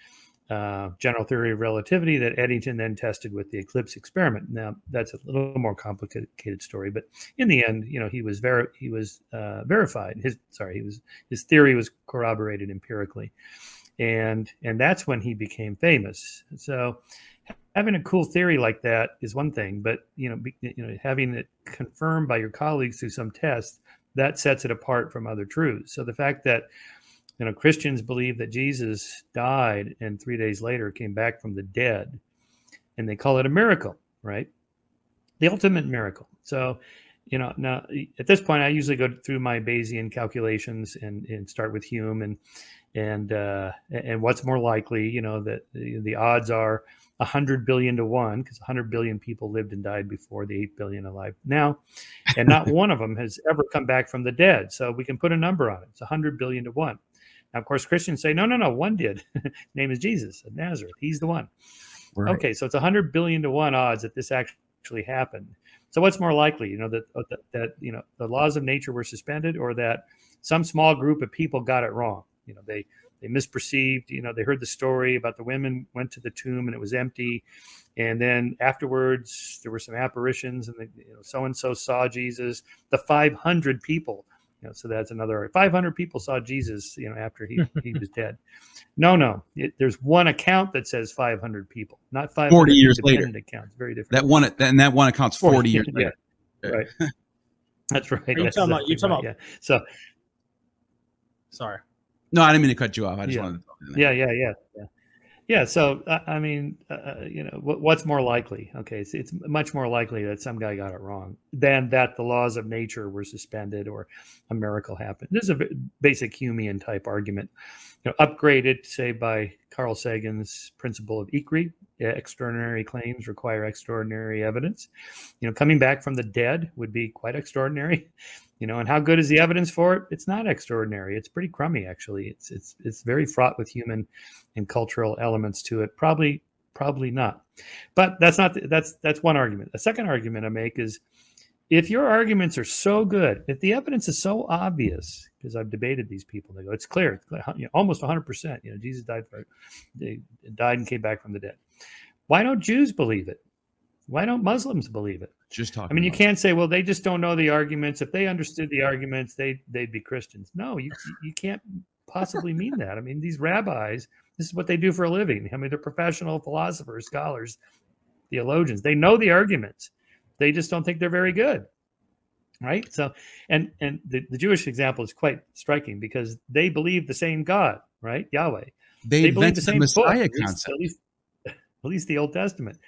uh, general theory of relativity that Eddington then tested with the eclipse experiment. Now that's a little more complicated story, but in the end, you know, he was ver- he was uh, verified. His sorry, he was his theory was corroborated empirically, and and that's when he became famous. So having a cool theory like that is one thing, but you know, be, you know, having it confirmed by your colleagues through some test that sets it apart from other truths. So the fact that you know Christians believe that Jesus died and three days later came back from the dead, and they call it a miracle, right? The ultimate miracle. So you know now at this point i usually go through my bayesian calculations and, and start with hume and and uh, and what's more likely you know that the, the odds are 100 billion to one because 100 billion people lived and died before the 8 billion alive now and not [laughs] one of them has ever come back from the dead. So we can put a number on it. It's 100 billion to one. Now of course christians say no no no one did. [laughs] Name is jesus of nazareth. He's the one. Right. okay so it's 100 billion to one odds that this actually happened. So what's more likely you know that, uh, that that you know the laws of nature were suspended or that some small group of people got it wrong? You know they they misperceived you know they heard the story about the women went to the tomb and it was empty. And then afterwards there were some apparitions and so and so saw jesus. The 500 people you know so that's another 500 people saw jesus you know after he, he [laughs] was dead. No no it, there's one account that says 500 people not 500 40 years later. accounts very different. That one and that one account's 40, 40 years yeah, later. right. [laughs] That's right. You that's talking about you talking right, about yeah. So sorry no, I didn't mean to cut you off. I just yeah. wanted to. Yeah, yeah, yeah, yeah. Yeah. So, uh, I mean, uh, uh you know, what, what's more likely? Okay, it's, it's much more likely that some guy got it wrong than that the laws of nature were suspended or a miracle happened. This is a basic Humean type argument, you know, upgraded, say, by Carl Sagan's principle of ECREE. Uh, extraordinary claims require extraordinary evidence. You know, coming back from the dead would be quite extraordinary. [laughs] You know and how good is the evidence for it? It's not extraordinary. It's pretty crummy actually. It's it's it's very fraught with human and cultural elements to it. Probably probably not. But that's not that's that's one argument. A second argument i make is if your arguments are so good if the evidence is so obvious because i've debated these people they go it's clear, it's clear. Almost 100% you know jesus died for died and came back from the dead why don't jews believe it why don't muslims believe it just talking. I mean, you can't say, well, they just don't know the arguments. If they understood the arguments, they they'd be Christians. No, you you can't possibly mean that. I mean, these rabbis, this is what they do for a living. I mean, they're professional philosophers, scholars, theologians. They know the arguments. They just don't think they're very good. Right. So, and and the, the Jewish example is quite striking because they believe the same God, right? Yahweh. They, they believe the same Messiah book, concept. At least, the Old Testament.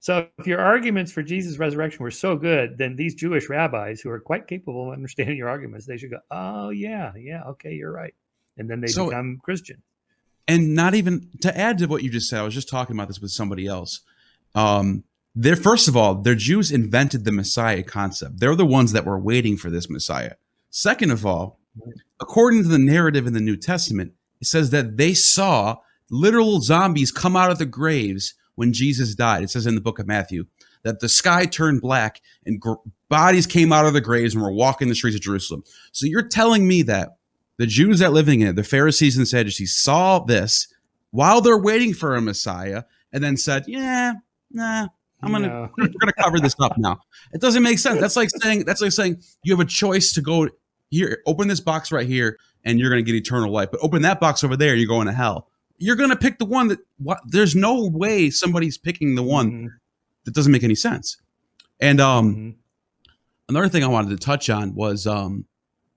So if your arguments for Jesus' resurrection were so good, then these Jewish rabbis who are quite capable of [laughs] understanding your arguments, they should go, "Oh yeah, yeah, okay, you're right," and then they so, become Christian. And not even to add to what you just said, I was just talking about this with somebody else. Um, they're first of all, their Jews invented the Messiah concept. They're the ones that were waiting for this Messiah. Second of all, according to the narrative in the New Testament, it says that they saw literal zombies come out of the graves when Jesus died. It says in the book of Matthew that the sky turned black and gr- bodies came out of the graves and were walking the streets of Jerusalem. So you're telling me that the Jews that living in it, the Pharisees and Sadducees, saw this while they're waiting for a Messiah and then said, "Yeah, nah, I'm gonna we're gonna cover this up now." It doesn't make sense. That's like saying that's like saying you have a choice to go here, open this box right here, and you're to get eternal life. But open that box over there, you're going to hell. You're going to pick the one that. What? There's no way somebody's picking the one Mhm. that doesn't make any sense. And um, Mhm. another thing I wanted to touch on was um,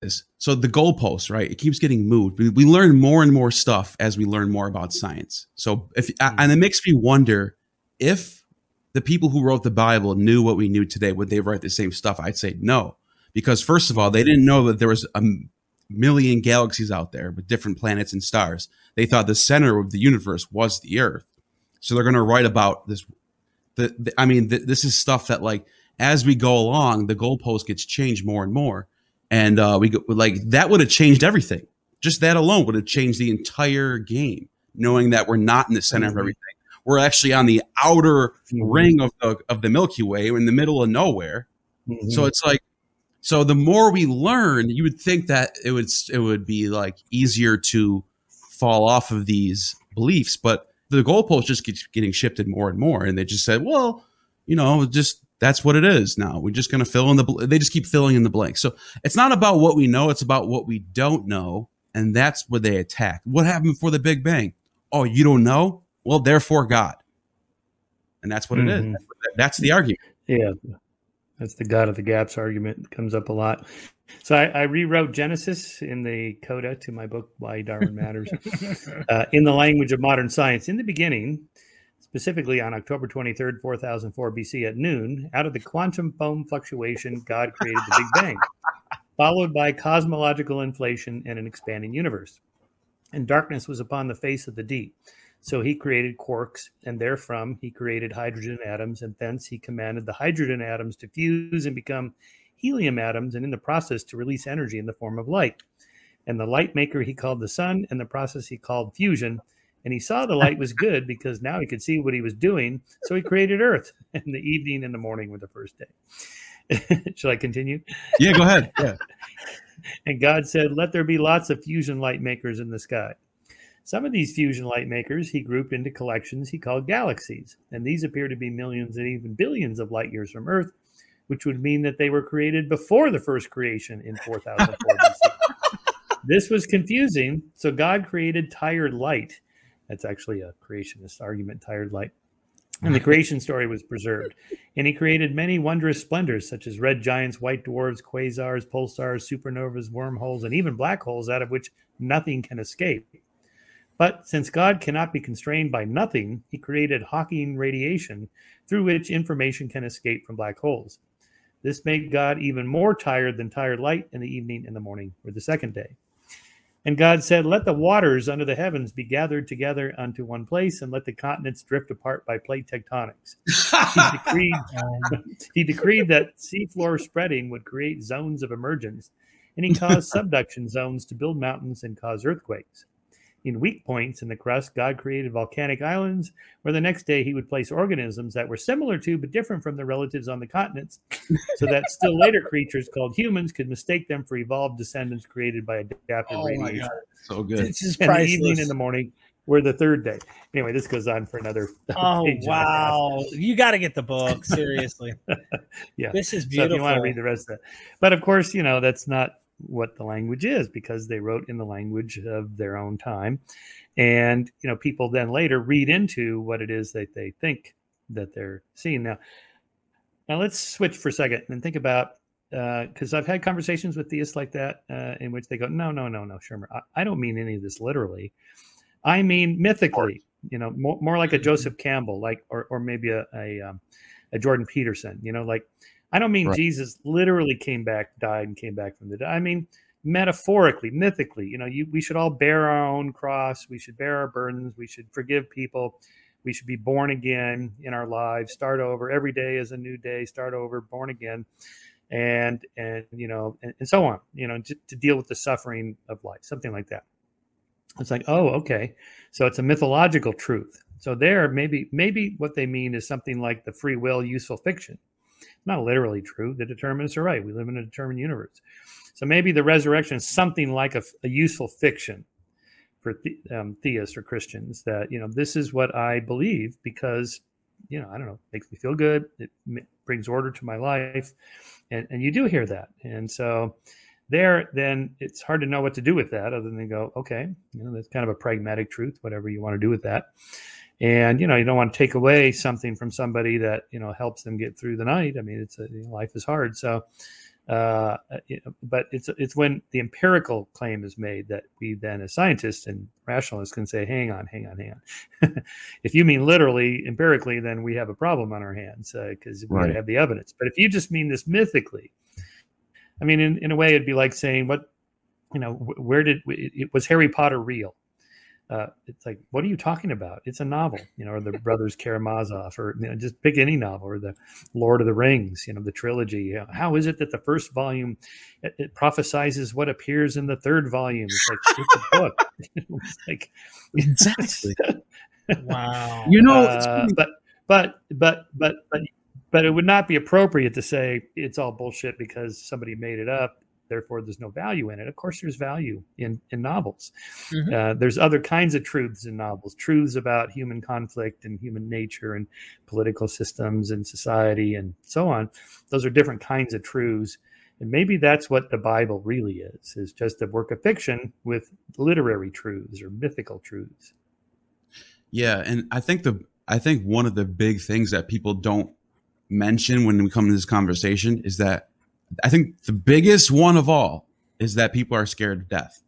is so the goalpost, right? It keeps getting moved. We, we learn more and more stuff as we learn more about science. So if and it makes me wonder if the people who wrote the Bible knew what we knew today, would they write the same stuff? I'd say no, because first of all, they didn't know that there was a million galaxies out there with different planets and stars. They thought the center of the universe was the Earth. So they're going to write about this. The, the I mean, th- this is stuff that like as we go along, the goalpost gets changed more and more, and uh, we go like that would have changed everything. Just that alone would have changed the entire game. Knowing that we're not in the center of Mhm. everything, we're actually on the outer Mhm. ring of the of the Milky Way, in the middle of nowhere. Mhm. So it's like, so the more we learn, you would think that it would it would be like easier to fall off of these beliefs, but the goalpost just keeps getting shifted more and more, and they just said, well, you know, just that's what it is now. We're just going to fill in the. bl- They just keep filling in the blanks. So it's not about what we know; it's about what we don't know, and that's what they attack. What happened before the Big Bang? Oh, you don't know? Well, therefore God, and that's what it is. Mhm. What- that's the argument. Yeah, that's the God of the gaps argument. It comes up a lot. So I, I rewrote Genesis in the coda to my book Why Darwin Matters [laughs] uh, in the language of modern science. In the beginning, specifically on October 23rd, 4004 BC at noon, out of the quantum foam fluctuation, God created the Big Bang, followed by cosmological inflation and an expanding universe. And darkness was upon the face of the deep. So he created quarks, and therefrom he created hydrogen atoms, and thence he commanded the hydrogen atoms to fuse and become helium atoms, and in the process to release energy in the form of light. And the light maker he called the sun, and the process he called fusion. And he saw the light was [laughs] good because now he could see what he was doing. So he created Earth, [laughs] and the evening and the morning were the first day. [laughs] Shall I continue? Yeah, go ahead. Yeah. And God said, Let there be lots of fusion light makers in the sky. Some of these fusion light makers he grouped into collections he called galaxies, and these appear to be millions and even billions of light years from Earth, which would mean that they were created before the first creation in 4004 BC. [laughs] This was confusing, so God created tired light. That's actually a creationist argument, tired light. And the [laughs] creation story was preserved. And he created many wondrous splendors, such as red giants, white dwarfs, quasars, pulsars, supernovas, wormholes, and even black holes out of which nothing can escape. But since God cannot be constrained by nothing, he created Hawking radiation through which information can escape from black holes. This made God even more tired than tired light in the evening and the morning, or the second day. And God said, Let the waters under the heavens be gathered together unto one place, and let the continents drift apart by plate tectonics. [laughs] He decreed, he decreed that seafloor spreading would create zones of emergence, and he caused [laughs] subduction zones to build mountains and cause earthquakes. In weak points in the crust, God created volcanic islands, where the next day he would place organisms that were similar to but different from their relatives on the continents, so that still later [laughs] creatures called humans could mistake them for evolved descendants created by adaptive Oh my radiation. God. So good. This is And the evening priceless. and the morning were the third day. Anyway, this goes on for another. [laughs] Oh [laughs] page and a half. wow! You got to get the book seriously. Yeah. this is beautiful. So if beautiful. you want to read the rest of that, but of course, you know that's not what the language is because they wrote in the language of their own time, and you know people then later read into what it is that they think that they're seeing. Now, now let's switch for a second and think about because I've had conversations with theists like that uh, in which they go, no, no, no, no, Shermer, I, I don't mean any of this literally. I mean mythically. You know, more, more like a Joseph Campbell, like or or maybe a a, um, a Jordan Peterson. You know, like I don't mean Right. Jesus literally came back, died, and came back from the dead. I mean metaphorically, mythically. You know, you, we should all bear our own cross. We should bear our burdens. We should forgive people. We should be born again in our lives. Start over. Every day is a new day. Start over. Born again, and and you know, and, and so on. You know, to, to deal with the suffering of life, something like that. It's like, oh, okay. So it's a mythological truth. So there, maybe maybe what they mean is something like the free will, useful fiction not literally true. The determinists are right. We live in a determined universe. So maybe the resurrection is something like a, a useful fiction for the, um, theists or Christians that, you know, this is what I believe because, you know, I don't know, makes me feel good. It brings order to my life. And, and you do hear that. And so there, then it's hard to know what to do with that other than go, okay, you know, that's kind of a pragmatic truth, whatever you want to do with that. And, you know, you don't want to take away something from somebody that, you know, helps them get through the night. I mean, it's a, you know, life is hard. So, uh, but it's it's when the empirical claim is made that we then, as scientists and rationalists, can say, "Hang on, hang on, hang on." [laughs] if you mean literally, empirically, then we have a problem on our hands because uh, we right. have the evidence. But if you just mean this mythically, I mean, in, in a way, it'd be like saying, "What, you know, where did it, was Harry Potter real?" Uh, it's like, what are you talking about? It's a novel, you know, or the Brothers Karamazov, or you know, just pick any novel, or the Lord of the Rings, you know, the trilogy. How is it that the first volume it, it prophesizes what appears in the third volume? It's like it's a book. [laughs] it's like [laughs] exactly. wow. You know, uh, but but but but but but it would not be appropriate to say it's all bullshit because somebody made it up therefore there's no value in it. Of course there's value in in novels. Mm-hmm. uh, there's other kinds of truths in novels truths about human conflict and human nature and political systems and society and so on. Those are different kinds of truths. And maybe that's what the bible really is is just a work of fiction with literary truths or mythical truths. Yeah and i think the i think one of the big things that people don't mention when we come to this conversation is that I think the biggest one of all is that people are scared of death.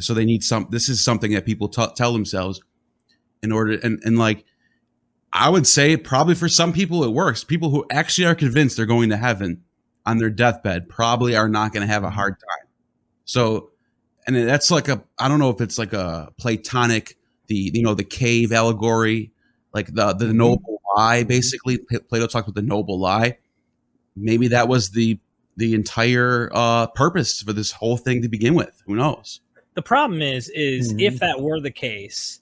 So they need some, this is something that people t- tell themselves in order, and, and like, I would say probably for some people it works. People who actually are convinced they're going to heaven on their deathbed probably are not going to have a hard time. So, and that's like a, I don't know if it's like a Platonic, the, you know, the cave allegory, like the, the mm-hmm. noble lie, basically. Plato talked about the noble lie. Maybe that was the the entire uh, purpose for this whole thing to begin with. Who knows? The problem is, is mm-hmm. if that were the case,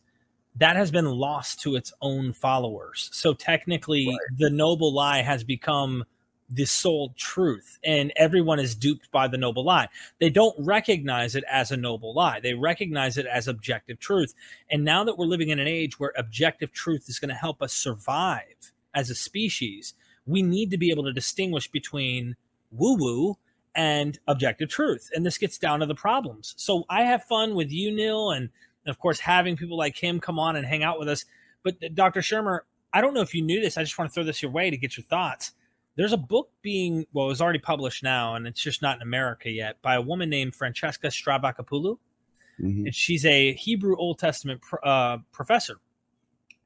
that has been lost to its own followers. So technically, right. the noble lie has become the sole truth, and everyone is duped by the noble lie. They don't recognize it as a noble lie, they recognize it as objective truth. And now that we're living in an age where objective truth is going to help us survive as a species, we need to be able to distinguish between woo woo and objective truth. And this gets down to the problems. So I have fun with you, Neil, and of course, having people like him come on and hang out with us. But Dr. Shermer, I don't know if you knew this. I just want to throw this your way to get your thoughts. There's a book being, well, it's already published now, and it's just not in America yet, by a woman named Francesca Stavrakopoulou. Mm-hmm. And she's a Hebrew Old Testament uh, professor.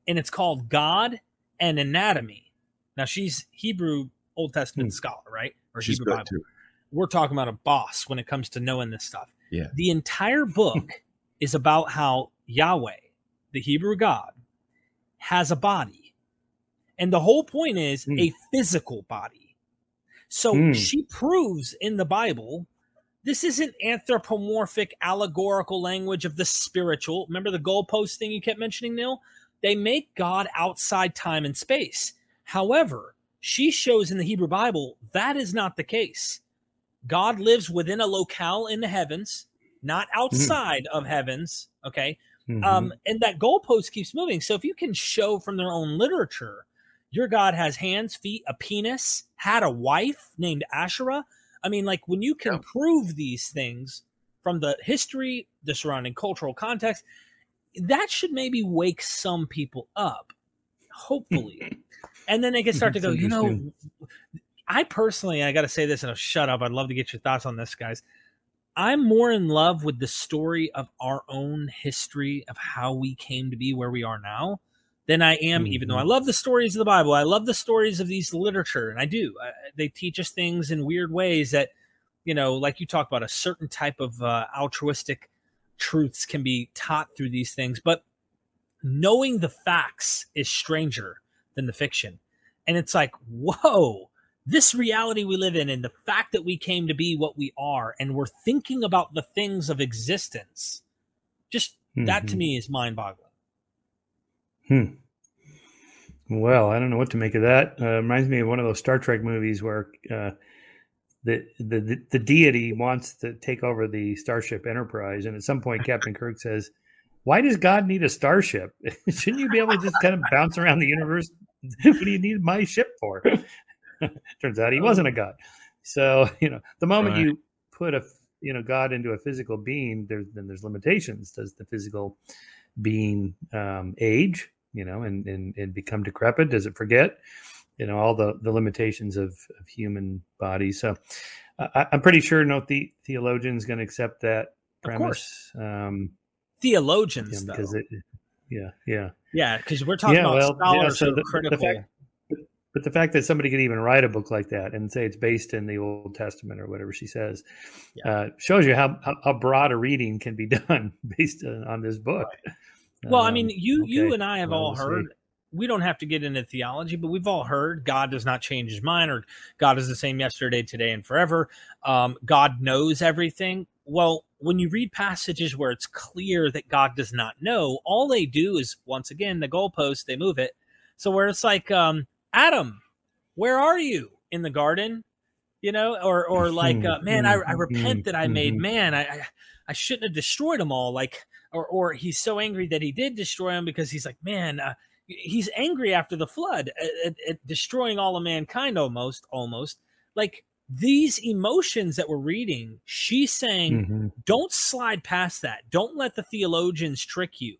And it's called God and Anatomy. Now, she's Hebrew Old Testament mm. scholar, right? Or She's Hebrew Bible. Too. We're talking about a boss when it comes to knowing this stuff. Yeah. The entire book [laughs] is about how Yahweh, the Hebrew God, has a body. And the whole point is mm. a physical body. So mm. she proves in the Bible this isn't anthropomorphic allegorical language of the spiritual. Remember the goalpost thing you kept mentioning, Neil? They make God outside time and space. However, she shows in the Hebrew Bible that is not the case. God lives within a locale in the heavens, not mm-hmm. outside mm-hmm. of heavens. Okay. Mm-hmm. Um, and that goalpost keeps moving. So if you can show from their own literature, your God has hands, feet, a penis, had a wife named Asherah. I mean, like when you can yeah. prove these things from the history, the surrounding cultural context, that should maybe wake some people up, hopefully. [laughs] and then they can start to go, you know, I personally, I got to say this and I'll shut up. I'd love to get your thoughts on this, guys. I'm more in love with the story of our own history of how we came to be where we are now than I am, mm-hmm. even though I mm-hmm. love the stories of the Bible. I love the stories of these literature, and I do. I, they teach us things in weird ways that, you know, like you talk about, a certain type of uh, altruistic truths can be taught through these things. But knowing the facts is stranger than the fiction. And it's like, whoa, this reality we live in and the fact that we came to be what we are and we're thinking about the things of existence, just mm-hmm. that to mm-hmm. me is mind boggling. Hmm. Well, I don't know what to make of that. Uh, reminds me of one of those Star Trek movies where uh, the, the the deity wants to take over the Starship Enterprise, and at some point, [laughs] Captain Kirk says, "Why does God need a starship? [laughs] Shouldn't you be able to just kind of bounce around the universe [laughs] what do you need my ship for? [laughs] Turns out he wasn't a god. So, you know, the moment right. you put a you know God into a physical being, there's then there's limitations. Does the physical being um, age, you know, and, and and become decrepit? Does it forget? You know, all the the limitations of, of human bodies. So I, am pretty sure no the, theologian is going to accept that premise. Um, Theologians, yeah, because though. it, yeah, yeah, yeah, because we're talking yeah, about well, scholars yeah, so the, critical. The fact, but the fact that somebody could even write a book like that and say it's based in the Old Testament or whatever she says yeah. uh, shows you how, how, how, broad a reading can be [laughs] done based on, on this book. Right. Well, um, I mean, you okay. you and I have well, all heard. See. We don't have to get into theology, but we've all heard God does not change His mind, or God is the same yesterday, today, and forever. Um, God knows everything. Well, when you read passages where it's clear that God does not know, all they do is once again the goalpost they move it. So where it's like, um, Adam, where are you in the garden? You know, or or [laughs] like, uh, man, I, I repent that I made mm-hmm. man. I, I I shouldn't have destroyed them all. Like, or or he's so angry that he did destroy them because he's like, man, uh, he's angry after the flood, at, at destroying all of mankind almost, almost like these emotions that we're reading. She's saying, mm-hmm. don't slide past that. Don't let the theologians trick you.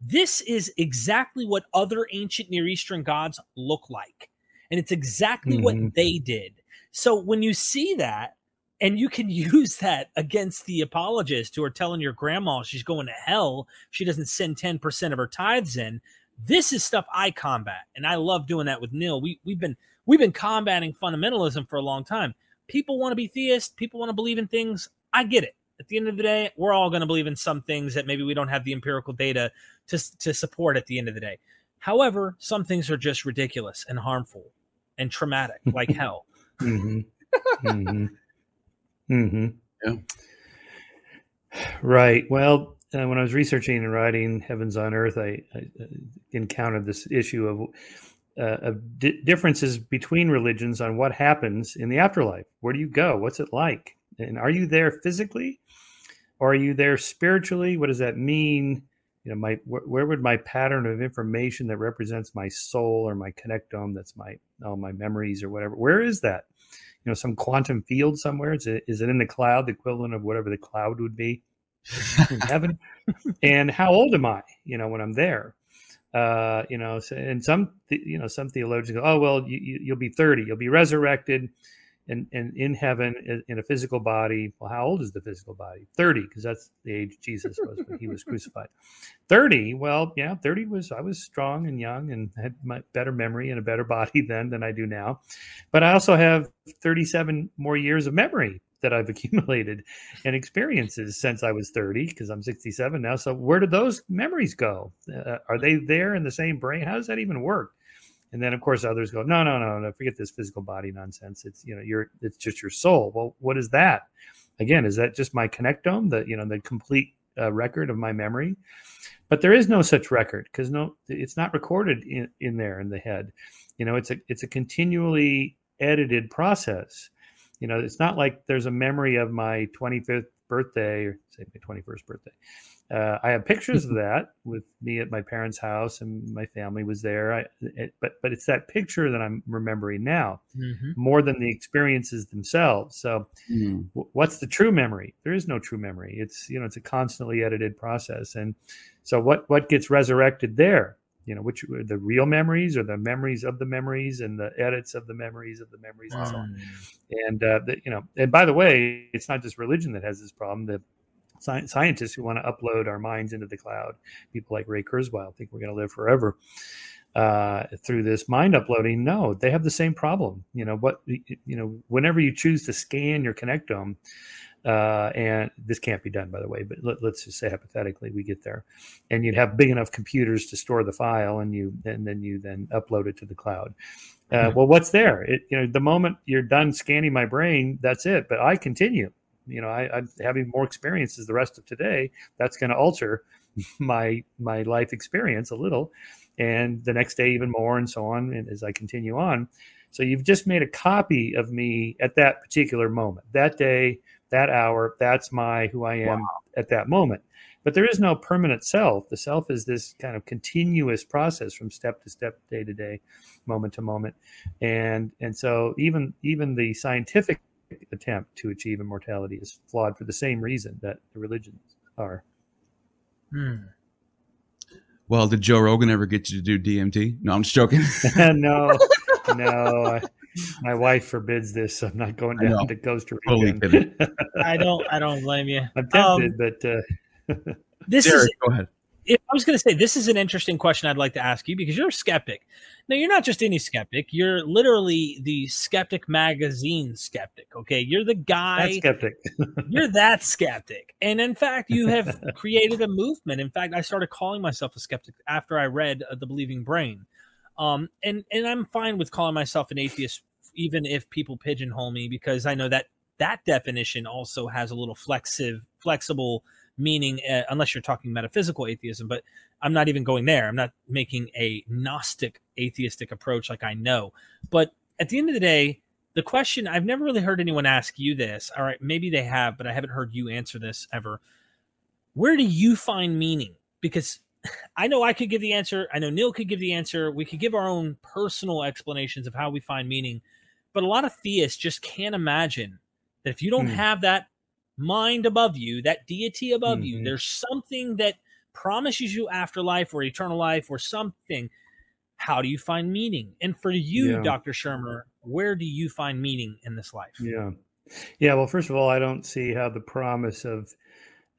This is exactly what other ancient Near Eastern gods look like. And it's exactly mm-hmm. what they did. So when you see that, and you can [laughs] use that against the apologists who are telling your grandma she's going to hell, she doesn't send 10% of her tithes in. This is stuff I combat. And I love doing that with Neil. We we've been we've been combating fundamentalism for a long time. People want to be theists, people want to believe in things. I get it at the end of the day, we're all going to believe in some things that maybe we don't have the empirical data to, to support at the end of the day. However, some things are just ridiculous and harmful and traumatic, like [laughs] hell. mm-hmm. Mm-hmm. Mm-hmm. Yeah. Right. Well, uh, when I was researching and writing Heavens on Earth, I, I uh, encountered this issue of, uh, of di- differences between religions on what happens in the afterlife. Where do you go? What's it like? And are you there physically? Or are you there spiritually? What does that mean? You know, my where, where would my pattern of information that represents my soul or my connectome, that's my all my memories or whatever, where is that? You know, some quantum field somewhere? Is it is it in the cloud, the equivalent of whatever the cloud would be in heaven? [laughs] and how old am I? You know, when I'm there. Uh, you know, and some, you know, some theologians go, oh, well, you, you, you'll be 30, you'll be resurrected and, and in heaven in a physical body. Well, how old is the physical body? 30, because that's the age Jesus was when he was crucified. 30, well, yeah, 30 was, I was strong and young and had my better memory and a better [laughs] body then than I do now. But I also have 37 more years of memory that I've [laughs] accumulated and experiences since I was 30, because I'm 67 now. So where do those memories go? Uh, are they there in the same brain? How does that even work? And then of course others go, no, no, no, no, forget this physical body nonsense. It's you know, it's just your soul. Well, what is that? Again, is that just my connectome, the you know, the complete uh, record of my memory? But there is no such record because no, it's not recorded in, in there in the head. You know, it's a it's a continually edited process. You know, it's not like there's a memory of my 25th birthday or say my 21st birthday uh, I have pictures of [laughs] that with me at my parents' house, and my family was there. I, it, but but it's that picture that I'm remembering now mm-hmm. more than the experiences themselves. So, mm. w- what's the true memory? There is no true memory. It's you know it's a constantly edited process, and so what what gets resurrected there? You know, which were the real memories or the memories of the memories and the edits of the memories of the memories and so on. And uh, the, you know, and by the way, it's not just religion that has this problem. The sci- scientists who want to upload our minds into the cloud. People like Ray Kurzweil think we're going to live forever uh, through this mind uploading. No, they have the same problem. You know what? You know, whenever you choose to scan your connectome. Uh, and this can't be done, by the way. But let, us just say hypothetically we get there, and you'd have big enough computers to store the file, and you and then you then upload it to the cloud. Uh, mm-hmm. Well, what's there? It, you know, the moment you're done scanning my brain, that's it. But I continue you know, I, I'm having more experiences the rest of today. That's going to alter [laughs] my my life experience a little, and the next day even more, and so on. And as I continue on, so you've just made a copy of me at that particular moment, that day, that hour. That's my who I am wow. at that moment. But there is no permanent self. The self is this kind of continuous process from step to step, day to day, moment to moment, and and so even even the scientific attempt to achieve immortality is flawed for the same reason that the religions are. Hmm. Well, did Joe Rogan ever get you to do DMT? No, I'm just joking. [laughs] no, [laughs] no. I, my wife forbids this. I'm not going I know. down to Costa Totally Rica. kidding. I don't. I don't blame you. [laughs] I'm Um, tempted, but uh, [laughs] This Derek, is. go ahead. If I was going to say this is an interesting question, I'd like to ask you because you're a skeptic. Now, you're not just any skeptic. You're literally the Skeptic Magazine skeptic. Okay, you're the guy. I'm skeptic. [laughs] you're that skeptic and in fact you have created a movement in fact i started calling myself a skeptic after i read uh, the believing brain um, and and i'm fine with calling myself an atheist even if people pigeonhole me because i know that that definition also has a little flexive flexible meaning uh, unless you're talking metaphysical atheism but i'm not even going there i'm not making a gnostic atheistic approach like i know but at the end of the day the question I've never really heard anyone ask you this. All right, maybe they have, but I haven't heard you answer this ever. Where do you find meaning? Because I know I could give the answer. I know Neil could give the answer. We could give our own personal explanations of how we find meaning. But a lot of theists just can't imagine that if you don't Hmm. have that mind above you, that deity above you, Mhm. there's something that promises you afterlife or eternal life or something. How do you find meaning? And for you, Yeah. Dr. Shermer, where do you find meaning in this life? Yeah. Yeah. Well, first of all, I don't see how the promise of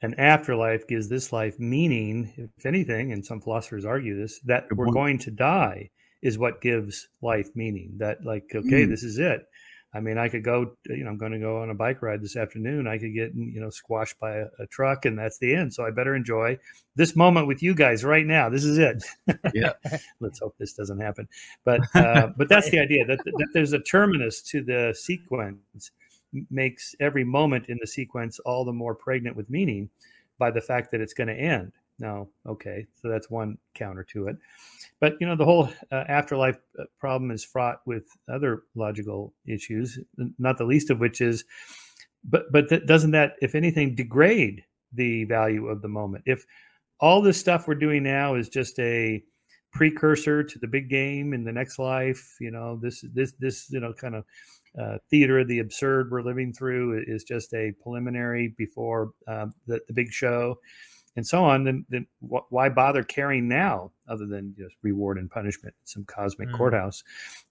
an afterlife gives this life meaning. If anything, and some philosophers argue this, that Good we're point. going to die is what gives life meaning. That, like, okay, Hmm. this is it. I mean, I could go, you know, I'm going to go on a bike ride this afternoon. I could get, you know, squashed by a, a truck and that's the end. So I better enjoy this moment with you guys right now. This is it. Yeah. [laughs] Let's hope this doesn't happen. But, uh, [laughs] but that's the idea that, that there's a terminus to the sequence makes every moment in the sequence all the more pregnant with meaning by the fact that it's going to end. Now, okay, so that's one counter to it. But you know, the whole uh, afterlife uh, problem is fraught with other logical issues, not the least of which is, but but doesn't that, if anything, degrade the value of the moment? If all this stuff we're doing now is just a precursor to the big game in the next life, you know, this this this you know kind of uh, theater of the absurd we're living through is just a preliminary before um, the, the big show and so on, then, then wh- why bother caring now other than just reward and punishment, some cosmic Mm. courthouse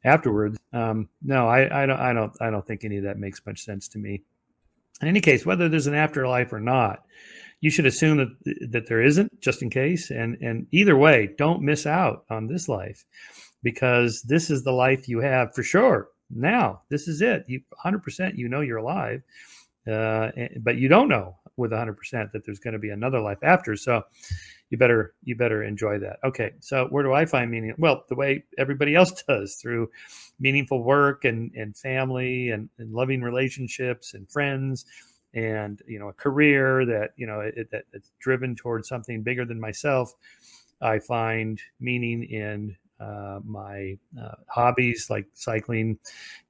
afterwards? Um, no, I, I don't, I don't, I don't think any of that makes much sense to me. In any case, whether there's an afterlife or not, you should assume that that there isn't, just in case. And and either way, don't miss out on this life, because this is the life you have for sure. Now, this is it. You 100% you know you're alive, uh, but you don't know with 100% that there's going to be another life after. So you better you better enjoy that. Okay, so where do I find meaning? Well, the way everybody else [laughs] does through meaningful work and and family and, and loving relationships and friends and you know a career that you know it, that it's driven towards something bigger than myself. I find meaning in uh, my uh, hobbies like cycling,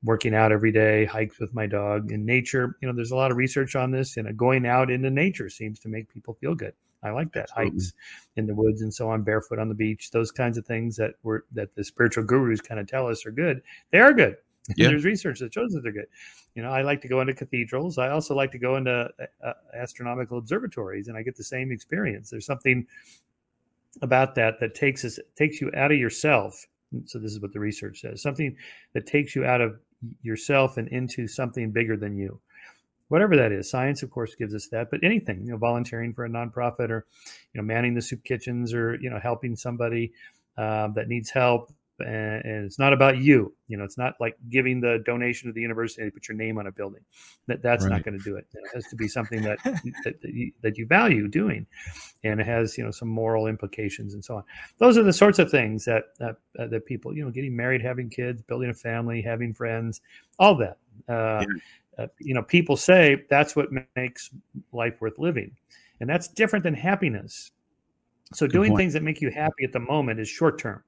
working out every day, hikes with my dog in nature. You know, there's a lot of research on this, and going out into nature seems to make people feel good. I like that Absolutely. hikes in the woods and so on, barefoot on the beach. Those kinds of things that were that the spiritual gurus kind of tell us are good. They are good. [laughs] Yeah. There's research that shows that they're good. You know, I like to go into cathedrals. I also like to go into uh, astronomical observatories, and I get the same experience. There's something about that that takes us takes you out of yourself. So this is what the research says: something that takes you out of yourself and into something bigger than you. Whatever that is, science of course gives us that, but anything, you know, volunteering for a nonprofit or, you know, manning the soup kitchens or you know helping somebody um, that needs help, and, and it's not about you. You know, it's not like giving the donation to the university and put your name on a building. That that's not going to do it. It has to be something that that, that, you, that you value doing, and it has you know some moral implications and so on. Those are the sorts of things that that, uh, that people you know getting married, having kids, building a family, having friends, all that. Uh, uh, you know, people say that's what makes life worth living, and that's different than happiness. So doing point. things that make you happy at the moment is short term.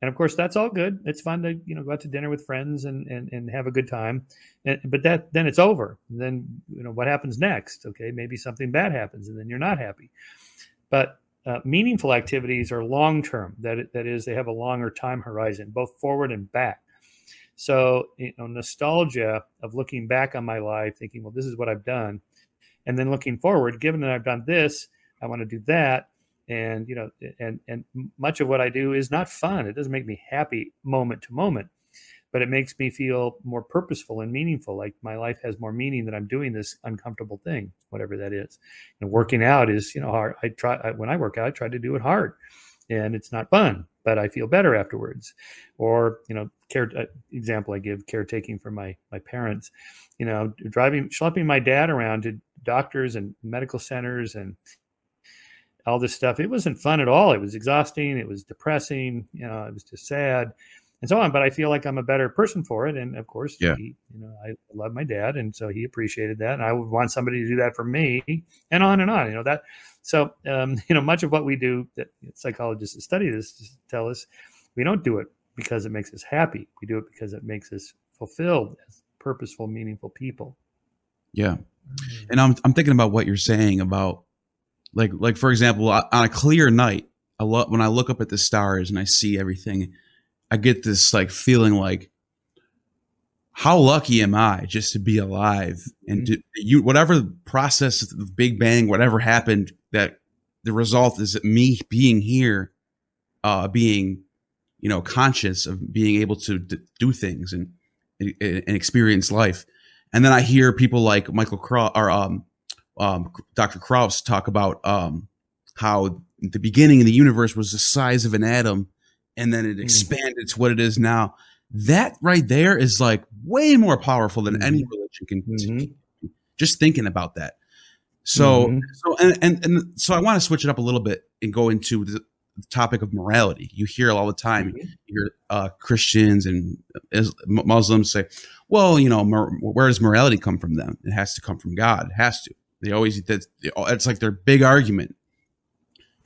And of course, that's all good. It's fun to you know go out to dinner with friends and and, and have a good time, and, but that then it's over. then you know what happens next? Okay, maybe something bad happens, and then you're not happy. But uh, meaningful activities are long term. That that is, they have a longer time horizon, both forward and back. So, you know, nostalgia of looking back on my life, thinking, well, this is what I've done. And then looking forward, given that I've done this, I want to do that. And, you know, and, and much of what I do is not fun. It doesn't make me happy moment to moment, but it makes me feel more purposeful and meaningful. Like my life has more meaning that I'm doing this uncomfortable thing, whatever that is. And working out is, you know, hard. I try, when I work out, I try to do it hard and it's not fun, but I feel better afterwards. Or, you know, care uh, example I give caretaking for my my parents, you know, driving schlepping my dad around to doctors and medical centers and all this stuff. It wasn't fun at all. It was exhausting. It was depressing. You know, it was just sad and so on. But I feel like I'm a better person for it. And of course, yeah. He, you know, I love my dad, and so he appreciated that. And I would want somebody to do that for me, and on and on. You know that. So um, [laughs] you know, much of what we do that psychologists that study this tell us we don't do it because it makes us happy. We do it because it makes us fulfilled as purposeful, meaningful people. Yeah, mm. and I'm I'm thinking about what you're saying about like like for example on a clear night, I love when I look up at the stars and I see everything I get this like feeling like how lucky am I just to be alive and mm-hmm. to, you whatever process the Big Bang, whatever happened, that the result is that me being here, uh, being you know conscious of being able to d- do things and, and, experience life, and then I hear people like Michael Krauss or um, um, Dr. Krauss talk about um, how the beginning of the universe was the size of an atom and then it hmm. expanded to what it is now. That right there is like way more powerful than any mm-hmm. religion can. Mm-hmm. Just thinking about that. So, mm-hmm. so and, and and so I want to switch it up a little bit and go into the topic of morality. You hear all the time. Mm-hmm. You hear uh, Christians and Muslims say, "Well, you know, where does morality come from? Them? It has to come from God. It has to." They always that's it's like their big argument.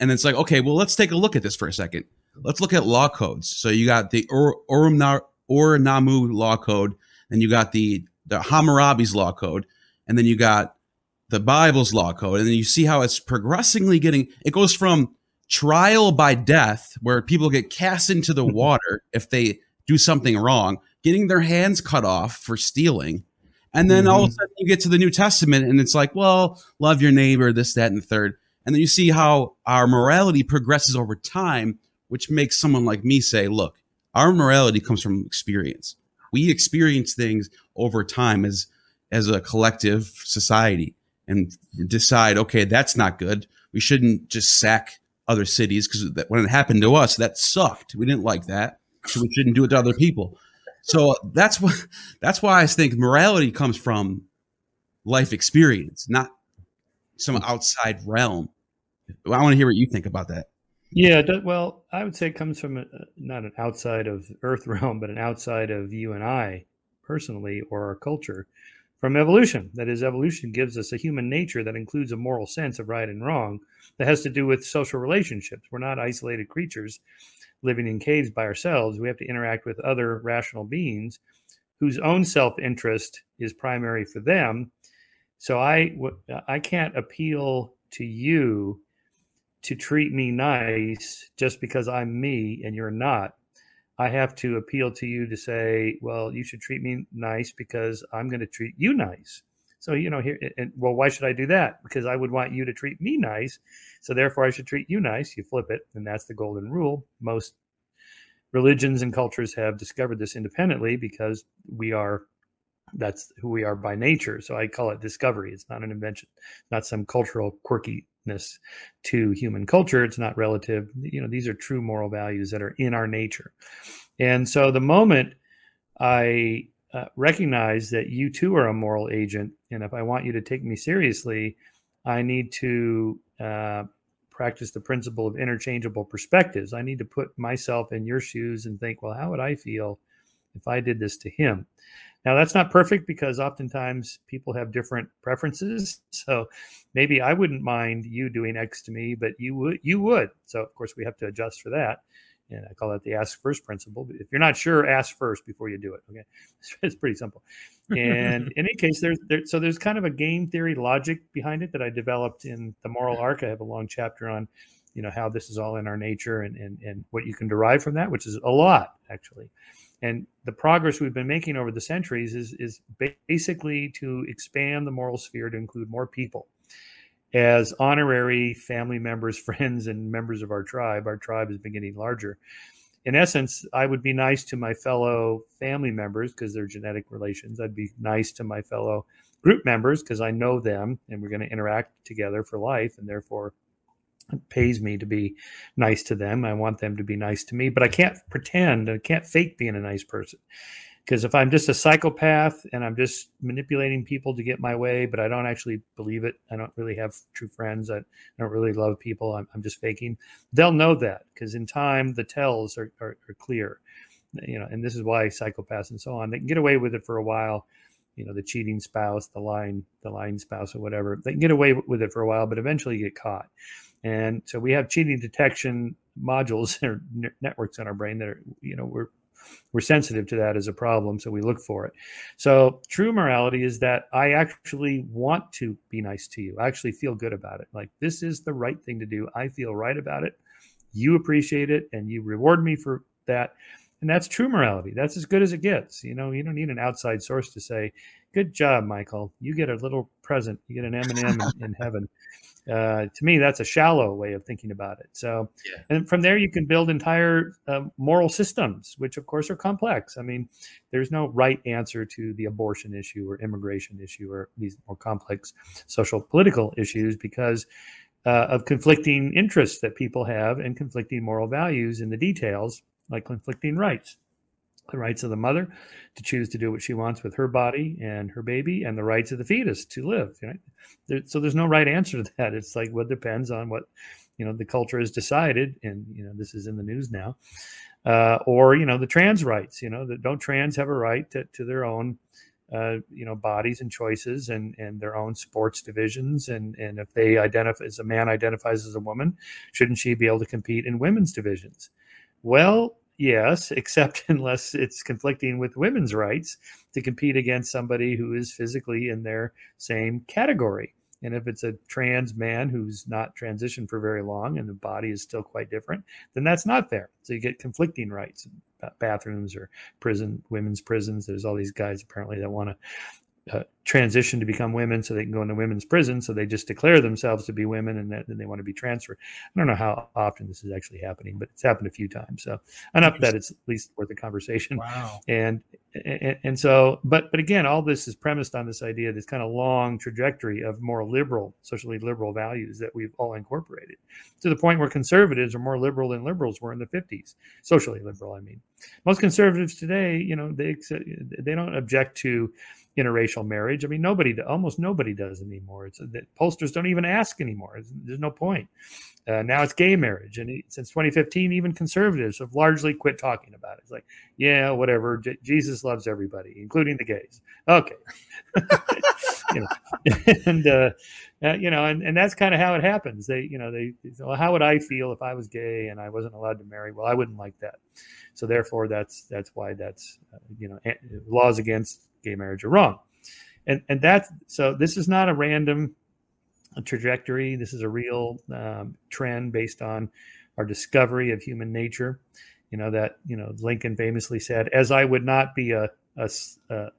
And it's like, okay, well, let's take a look at this for a second let's look at law codes. So you got the Or, Ur-Nammu law code, and you got the the Hammurabi's law code, and then you got the Bible's law code, and then you see how it's progressively getting. It goes from trial by death, where people get cast into the [laughs] water if they do something wrong, getting their hands cut off for stealing. And then mm-hmm. all of a sudden you get to the New Testament and it's like, well, love your neighbor, this, that, and the third. And then you see how our morality progresses over time which makes someone like me say, look, our morality comes from experience. We experience things over time as as a collective society and decide, okay, that's not good. We shouldn't just sack other cities because when it happened to us, that sucked. We didn't like that, so we shouldn't do it to other people. So that's what that's why I think morality comes from life experience, not some outside realm. I want to hear what you think about that. Yeah, well, I would say it comes from a, not an outside of Earth [laughs] realm, but an outside of you and I personally or our culture from evolution. That is, evolution gives us a human nature that includes a moral sense of right and wrong that has to do with social relationships. We're not isolated creatures living in caves by ourselves. We have to interact with other rational beings whose own self interest is primary for them. So I, I can't appeal to you to treat me nice just because I'm me and you're not. I have to appeal to you to say, well, you should treat me nice because I'm going to treat you nice. So, you know, here, and, well, why should I do that? Because I would want you to treat me nice. So, therefore, I should treat you nice. You flip it, and that's the golden rule. Most religions and cultures have discovered this independently because we are that's who we are by nature. So I call it discovery. It's not an invention, not some cultural quirky to human culture. It's not relative. You know, these are true moral values that are in our nature. And so the moment I uh, recognize that you too are a moral agent, and if I want you to take me seriously, I need to uh, practice the principle of interchangeable perspectives. I need to put myself in your shoes and think, well, how would I feel if I did this to him? Now, that's not perfect because oftentimes people have different preferences. [laughs] So maybe I wouldn't mind you doing X to me, but you would. You would. So of course we have to adjust for that, and I call that the ask first principle. If you're not sure, ask first before you do it. Okay, [laughs] it's pretty simple. And in any case, there's there, so there's kind of a game theory logic behind it that I developed in the moral arc. I have a long chapter on, you know, how this is all in our nature and and and what you can derive from that, which is a lot actually. And the progress we've been making over the centuries is, is basically to expand the moral sphere to include more people. As honorary family members, [laughs] friends, and members of our tribe, our tribe is beginning larger. In essence, I would be nice to my fellow family members because they're genetic relations. I'd be nice to my fellow group members because I know them and we're going to interact together for life. And therefore, it pays me to be nice to them. I want them to be nice to me, but I can't pretend, I can't fake being a nice person. Because if I'm just a psychopath and I'm just manipulating people to get my way, but I don't actually believe it, I don't really have true friends, I don't really love people, I'm, I'm just faking, they'll know that because in time the tells are, are, are clear. You know, and this is why psychopaths and so on, they can get away with it for a while you know the cheating spouse the lying the lying spouse or whatever they can get away with it for a while but eventually get caught and so we have cheating detection modules [laughs] or networks in our brain that are, you know, we're we're sensitive to that as a problem, so we look for it. So true morality is that I actually want to be nice to you. I actually feel good about it. Like this is the right thing to do. I feel right about it. You appreciate it and you reward me for that. And that's true morality. That's as good as it gets. You know, you don't need an outside source to say, "Good job, Michael. You get a little present. You get an M and M in heaven." Uh, to me, that's a shallow way of thinking about it. So, yeah. and from there, you can build entire uh, moral systems, which of course are complex. I mean, there's no right answer to the abortion issue or immigration issue or these more complex social political issues because uh, of conflicting interests that people have and conflicting moral values in the details, like conflicting rights the rights of the mother to choose to do what she wants with her body and her baby, and the rights of the fetus to live. Right? There, so there's no right answer to that. It's like what depends on what you know the culture has decided, and you know this is in the news now, uh, or you know the trans rights. You know that don't trans have a right to, to their own. Uh, you know bodies and choices and and their own sports divisions and and if they identify as a man identifies as a woman shouldn't she be able to compete in women's divisions well yes, except [laughs] unless it's conflicting with women's rights to compete against somebody who is physically in their same category. And if it's a trans man who's not transitioned for very long and the body is still quite different, then that's not fair. So you get conflicting rights, bathrooms or prison, women's prisons. There's all these guys apparently that want to uh, transition to become women so they can go into women's prison. So they just declare themselves to be women and then they want to be transferred. I don't know how often this is actually happening, but it's happened a few times. So enough that it's at least worth a conversation. Wow. And, and, and so, but, but again, all this is premised on this idea, this kind of long trajectory of more liberal, socially liberal values that we've all incorporated to the point where conservatives are more liberal than liberals were in the 50s, socially liberal. I mean, most conservatives today, you know, they, they don't object to, interracial marriage. I mean, nobody, almost nobody does anymore. It's that pollsters don't even ask anymore. There's no point. Uh, now it's gay marriage, and since 2015, even conservatives have largely quit talking about it. It's like, yeah, whatever. J- Jesus loves everybody, including the gays. Okay, [laughs] you know, [laughs] and uh, uh, you know, and, and that's kind of how it happens. They, you know, they, well, how would I feel if I was gay and I wasn't allowed to marry? Well, I wouldn't like that. So therefore, that's that's why that's uh, you know laws against gay marriage are wrong. And and that's so this is not a random trajectory. This is a real um, trend based on our discovery of human nature. You know that you know Lincoln famously said, "As I would not be a a,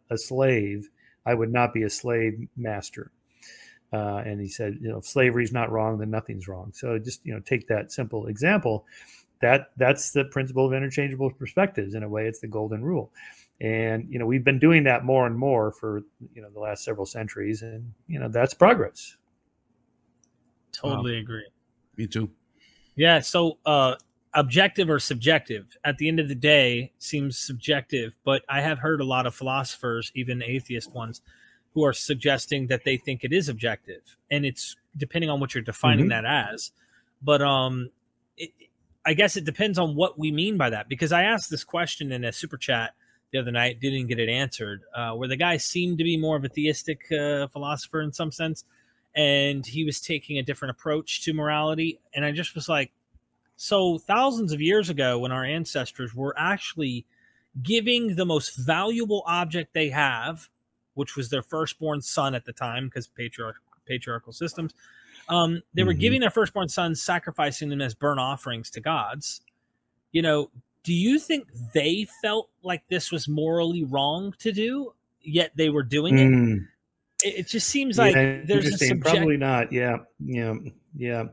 a slave, I would not be a slave master." Uh, and he said, "You know, if slavery is not wrong, then nothing's wrong." So just you know, take that simple example. That that's the principle of interchangeable perspectives. In a way, it's the golden rule and you know we've been doing that more and more for you know the last several centuries and you know that's progress. Totally agree. Me too. Yeah so uh objective or subjective? At the end of the day seems subjective but i have heard a lot of philosophers even atheist ones who are suggesting that they think it is objective and it's depending on what you're defining mm-hmm. that as. But um it, i guess it depends on what we mean by that because i asked this question in a super chat the other night, didn't get it answered, uh, where the guy seemed to be more of a theistic uh, philosopher in some sense, and he was taking a different approach to morality. And I just was like, so thousands of years ago, when our ancestors were actually giving the most valuable object they have, which was their firstborn son at the time, because patriarch, patriarchal systems, um, they mm-hmm. were giving their firstborn sons, sacrificing them as burnt offerings to gods. You know, do you think they felt like this was morally wrong to do, yet they were doing it? Mm. It, it just seems like Yeah, there's a subject. Probably not. Yeah, yeah, yeah,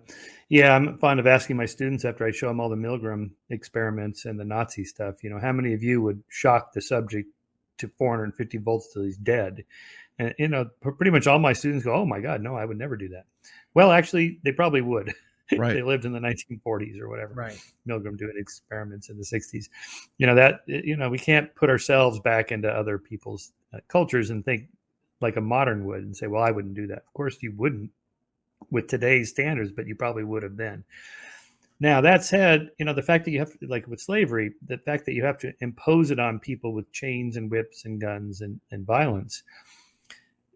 yeah. I'm fond of asking my students after I show them all the Milgram experiments and the Nazi stuff. You know, how many of you would shock the subject to 450 volts till he's dead? And you know, pretty much all my students go, "Oh my God, no, I would never do that." Well, actually, they probably would. [laughs] Right. they lived in the 1940s or whatever. Right. Milgram doing experiments in the 60s. You know that you know we can't put ourselves back into other people's uh, cultures and think like a modern would and say, "Well, I wouldn't do that." Of course, you wouldn't with today's standards, but you probably would have then. Now that said, you know the fact that you have to, like with slavery, the fact that you have to impose it on people with chains and whips and guns and, and violence.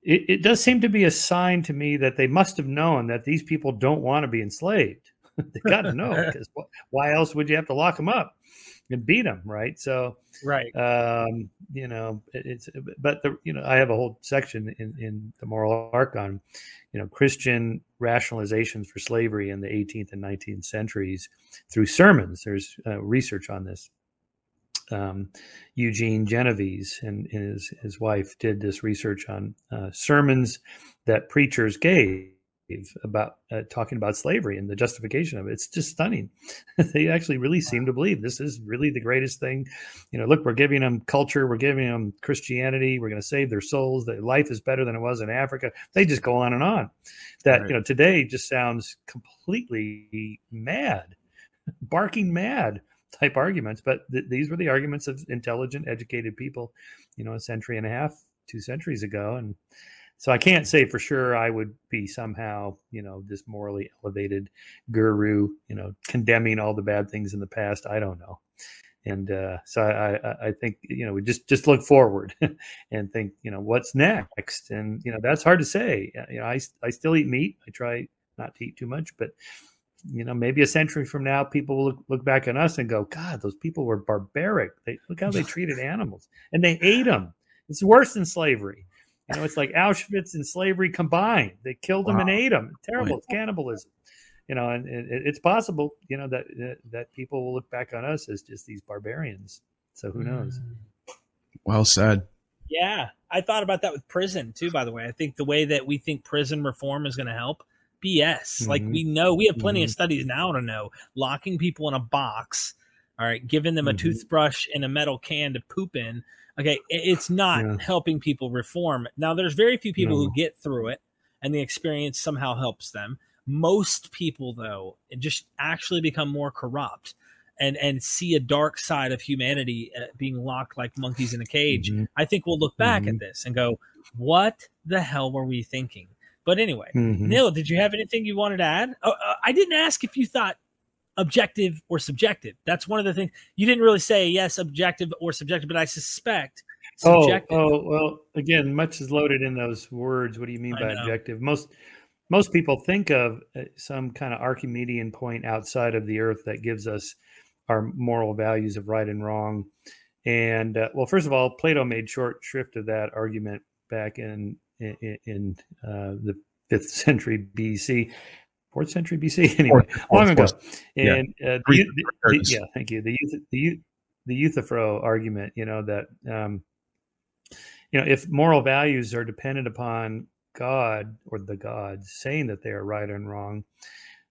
It, it does seem to be a sign to me that they must have known that these people don't want to be enslaved. [laughs] they got to know [laughs] because why else would you have to lock them up and beat them, right? So, Right. um, you know, it, it's but the you know I have a whole section in in the moral arc on you know Christian rationalizations for slavery in the 18th and 19th centuries through sermons. There's uh, research on this. Um, Eugene Genovese and his his wife did this research on uh, sermons that preachers gave about uh, talking about slavery and the justification of it. It's just stunning. [laughs] they actually really seem to believe this is really the greatest thing. You know, look, we're giving them culture, we're giving them Christianity, we're going to save their souls. That life is better than it was in Africa. They just go on and on. That Right. you know today just sounds completely mad, barking mad type arguments. But th- these were the arguments of intelligent, educated people. You know, a century and a half, two centuries ago, and so I can't say for sure I would be somehow, you know, this morally elevated guru, you know, condemning all the bad things in the past. I don't know. And uh, so I, I, I think, you know, we just, just look forward [laughs] and think, you know, what's next? And, you know, that's hard to say. Uh, You know, I, I still eat meat. I try not to eat too much, but, you know, maybe a century from now, people will look, look back on us and go, God, those people were barbaric. They look how they [laughs] treated animals and they ate them. It's worse than slavery. You know, it's like Auschwitz and slavery combined. They killed them and ate them. Terrible. It's cannibalism. You know, and it, it's possible, you know, that, that that people will look back on us as just these barbarians. So who knows? Mm. Well said. Yeah, I thought about that with prison too. By the way, I think the way that we think prison reform is going to help, BS. Like Mhm. we know, we have plenty of Mhm. studies now to know locking people in a box, all right, giving them a Mhm. toothbrush and a metal can to poop in. Okay, it's not Yeah. helping people reform. Now, there's very few people No. who get through it, and the experience somehow helps them. Most people, though, just actually become more corrupt. And, and see a dark side of humanity uh, being locked like monkeys in a cage. Mhm. I think we'll look back at Mhm. this and go, "What the hell were we thinking?" But anyway, Mhm. Neil, did you have anything you wanted to add? Oh, uh, I didn't ask if you thought objective or subjective. That's one of the things you didn't really say. Yes, objective or subjective, but I suspect Oh, subjective. oh, well, again, much is loaded in those words. What do you mean I by know. objective? Most most people think of uh, some kind of Archimedean point outside of the earth that gives us our moral values of right and wrong. And uh, well, first of all, Plato made short shrift of that argument back in in, in uh, the fifth [laughs] century BC, fourth century BC, anyway, Fourth- long ago. fourth- yeah. And uh, the, the- the- yeah, thank you. The the the Euthyphro argument, you know that um, you know if moral values are dependent upon God or the gods saying that they are right and wrong,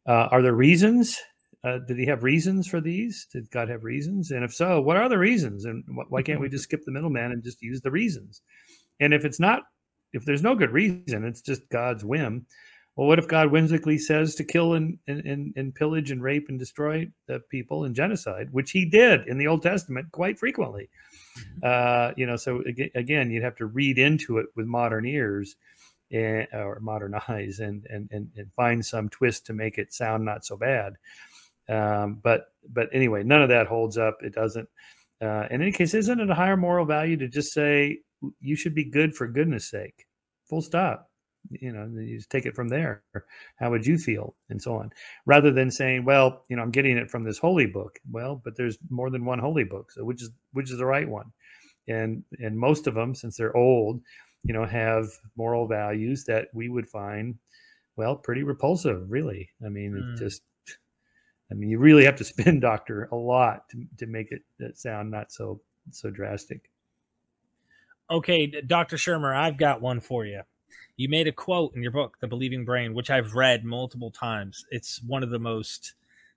uh, are there reasons? Uh, did he have reasons for these? Did God have reasons? And if so, what are the reasons? And wh- why can't we just skip the middleman and just use the reasons? And if it's not, if there's no good reason, it's just God's whim. Well, what if God whimsically says to kill and, and, and, pillage and rape and destroy the people and genocide, which he did in the Old Testament quite frequently? Uh, you know, so again, you'd have to read into it with modern ears and, or modern [laughs] eyes and, and, and, and find some twist to make it sound not so bad. Um, but but anyway, none of that holds up. It doesn't. Uh, in any case, isn't it a higher moral value to just say you should be good for goodness sake? Full stop. You know, you just take it from there. How would you feel, and so on, rather than saying, "Well, you know, I'm getting it from this holy book." Well, but there's more than one holy book, so which is which is the right one? And and most of them, since they're old, you know, have moral values that we would find, well, pretty repulsive. Really, I mean, Mm. it just I mean, you really have to [laughs] spin doctor a lot to, to make it sound not so so drastic. Okay, Dr. Shermer, I've got one for you. You made a quote in your book, The Believing Brain, which I've read multiple times. It's one of the most,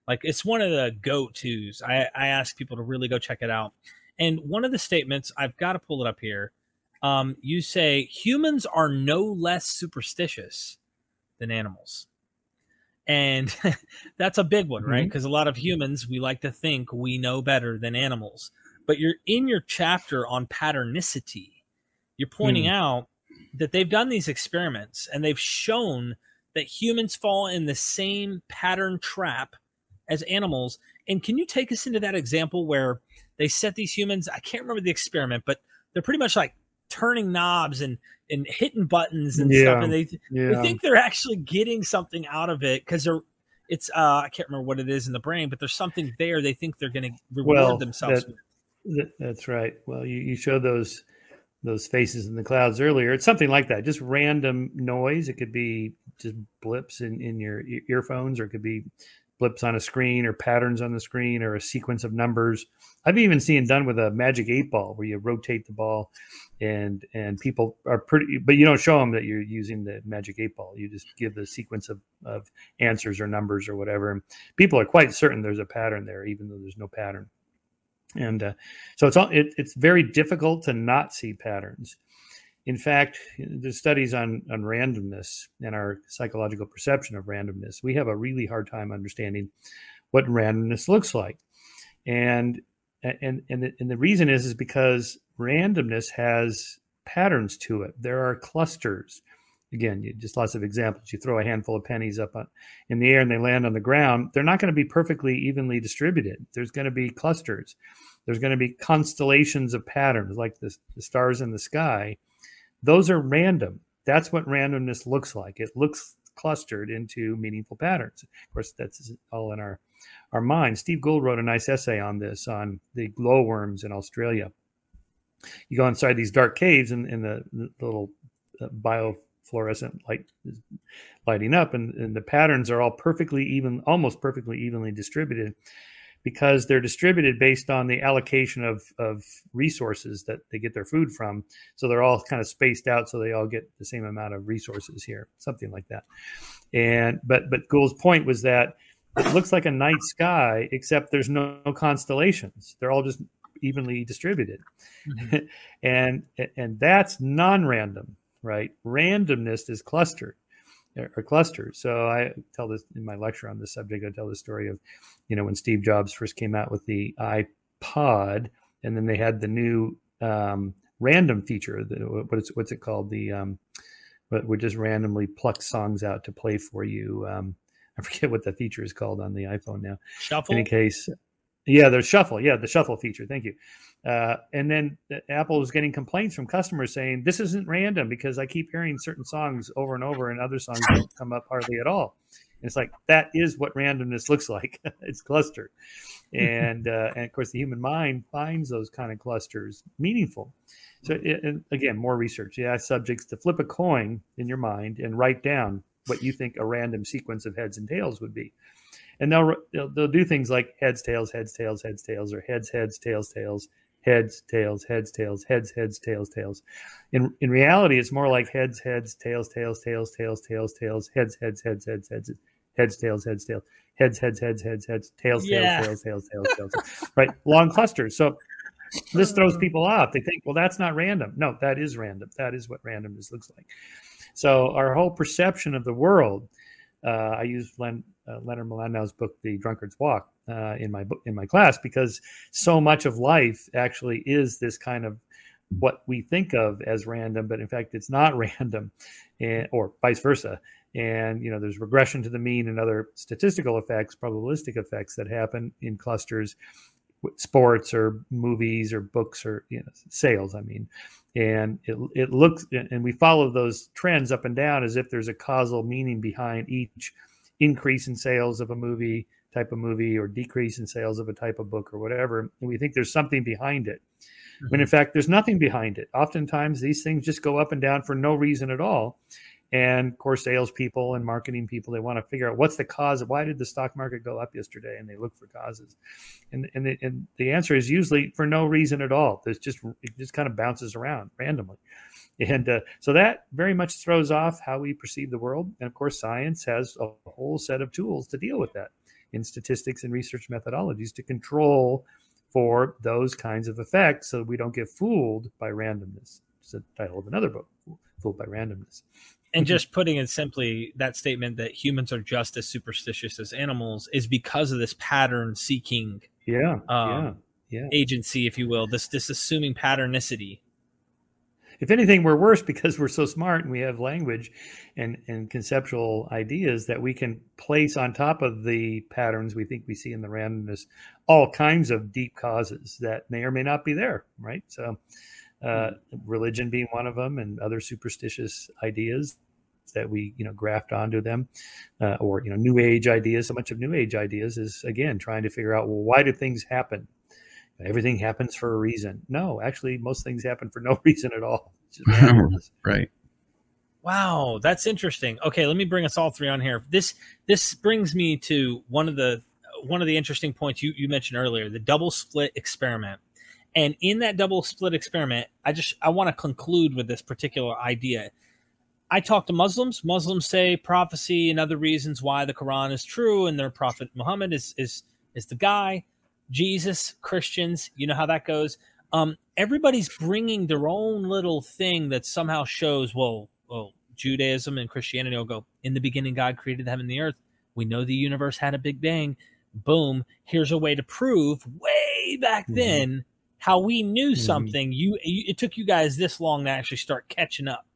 like, it's one of the go tos. I, I ask people to really go check it out. And one of the statements, I've got to pull it up here. Um, you say humans are no less superstitious than animals. And [laughs] that's a big one, right? Because mm-hmm. a lot of humans, we like to think we know better than animals. But you're in your chapter on patternicity, you're pointing mm. out that they've done these experiments and they've shown that humans fall in the same pattern trap as animals. And can you take us into that example where they set these humans? I can't remember the experiment, but they're pretty much like turning knobs and and hitting buttons and yeah, stuff, and they yeah. they think they're actually getting something out of it because they're it's uh I can't remember what it is in the brain, but there's something there they think they're going to reward well, themselves. That, that, that's right. Well, you, you show those those faces in the clouds earlier. It's something like that, just random noise. It could be just blips in, in your earphones, or it could be blips on a screen, or patterns on the screen, or a sequence of numbers. I've even seen done with a magic eight ball, where you rotate the ball, and and people are pretty, but you don't show them that you're using the magic eight ball. You just give the sequence of of answers or numbers or whatever. And people are quite certain there's a pattern there, even though there's no pattern and uh, so it's all it, it's very difficult to not see patterns. In fact the studies on on randomness and our psychological perception of randomness we have a really hard time understanding what randomness looks like. And and and the, and the reason is is because randomness has patterns to it. There are clusters again you, just lots of examples. You throw a handful of pennies up on, in the air and they land on the ground they're not going to be perfectly evenly distributed. There's going to be clusters. There's going to be constellations of patterns like the, the stars in the sky. Those are random. That's what randomness looks like. It looks clustered into meaningful patterns. Of course that's all in our our mind steve gould wrote a nice essay on this on the glowworms in australia. You go inside these dark caves and, the, the little uh, bio fluorescent light is lighting up and, and the patterns are all perfectly even almost perfectly evenly distributed because they're distributed based on the allocation of, of resources that they get their food from. So they're all kind of spaced out so they all get the same amount of resources here something like that. And but but Gould's point was that it looks like a night sky except there's no, no constellations. They're all just evenly distributed. Mm-hmm. [laughs] and and that's non-random right? Randomness is clustered or clusters. So I tell this in my lecture on this subject. I tell the story of, you know, when Steve Jobs first came out with the iPod, and then they had the new um, random feature. The, what is what's it called? The um, but would just randomly pluck songs out to play for you. Um, I forget what the feature is called on the iPhone now. Shuffle. In any case, yeah, the shuffle. Yeah, the shuffle feature. Thank you. Uh, and then Apple was getting complaints from customers saying this isn't random because I keep hearing certain songs over and over, and other songs don't come up hardly at all. And it's like that is what randomness [laughs] looks like. it's clustered, and uh, and of course the human mind finds those kind of clusters meaningful. So it, again, more research. Ask subjects to flip a coin in your mind and write down what you think a random sequence of heads and tails would be and they'll, they'll, they'll do things like heads tails heads tails heads tails or heads heads tails tails heads, tails, heads, tails, heads, heads, tails, tails. In in reality, it's more like heads, heads, tails, tails, tails, tails, tails, tails, heads, heads, heads, heads, heads, heads, tails, heads, tails, heads, heads, heads, heads, heads, tails, tails, tails, tails, tails, tails. Right, long clusters. So this throws people off. They think, well, that's not random. No, that is random. That is what randomness looks like. So our whole perception of the world. Uh, I use Len, uh, Leonard Mlodinow's book, The Drunkard's Walk uh, in my in my class because so much of life actually is this kind of what we think of as random, but in fact it's not [laughs] random, and, or vice versa. And you know, there's regression to the mean and other statistical effects, probabilistic effects that happen in clusters, sports or movies or books or you know sales. I mean, and it it looks and we follow those trends up and down as if there's a causal meaning behind each increase in sales of a movie type of movie or decrease in sales of a type of book or whatever. And we think there's something behind it. Mm-hmm. When in fact, there's nothing behind it. Oftentimes, these things just go up and down for no reason at all. And of course salespeople and marketing people they want to figure out what's the cause of why did the stock market go up yesterday? And they look for causes. And and the, and the answer is usually for no reason at all. There's just it just kind of bounces around randomly. And uh, so that very much throws off how we perceive the world. And of course science has a whole set of tools to deal with that in statistics and research methodologies to control for those kinds of effects so we don't get fooled by randomness. It's the title of another book fooled by randomness and just putting it simply, that statement that humans are just as superstitious as animals is because of this pattern seeking yeah, um, yeah, yeah. agency, if you will, this this assuming patternicity. If anything, we're worse because we're so smart and we have language and, and conceptual ideas that we can place on top of the patterns we think we see in the randomness all kinds of deep causes that may or may not be there, right? So, uh, religion being one of them, and other superstitious ideas that we you know graft onto them uh, or you know new age ideas. So much of new age ideas is again trying to figure out well why do things happen? Everything happens for a reason. No actually most things happen for no [laughs] reason at all. [laughs] Right. wow that's interesting. Okay let me bring us all three on here. This this brings me to one of the one of the interesting points you, you mentioned earlier the double split experiment and in that double slit experiment i just i want to conclude with this particular idea I talk to Muslims. Muslims say prophecy and other reasons why the Quran is true and their prophet Muhammad is is is the guy. Jesus, Christians, you know how that goes. Um, everybody's bringing their own little thing that somehow shows. Well, well, Judaism and Christianity will go. In the beginning, God created the heaven and the earth. We know the universe had a big bang. Boom. Here's a way to prove way back mm-hmm. then how we knew mm-hmm. something. You, you, it took you guys this long to actually start catching up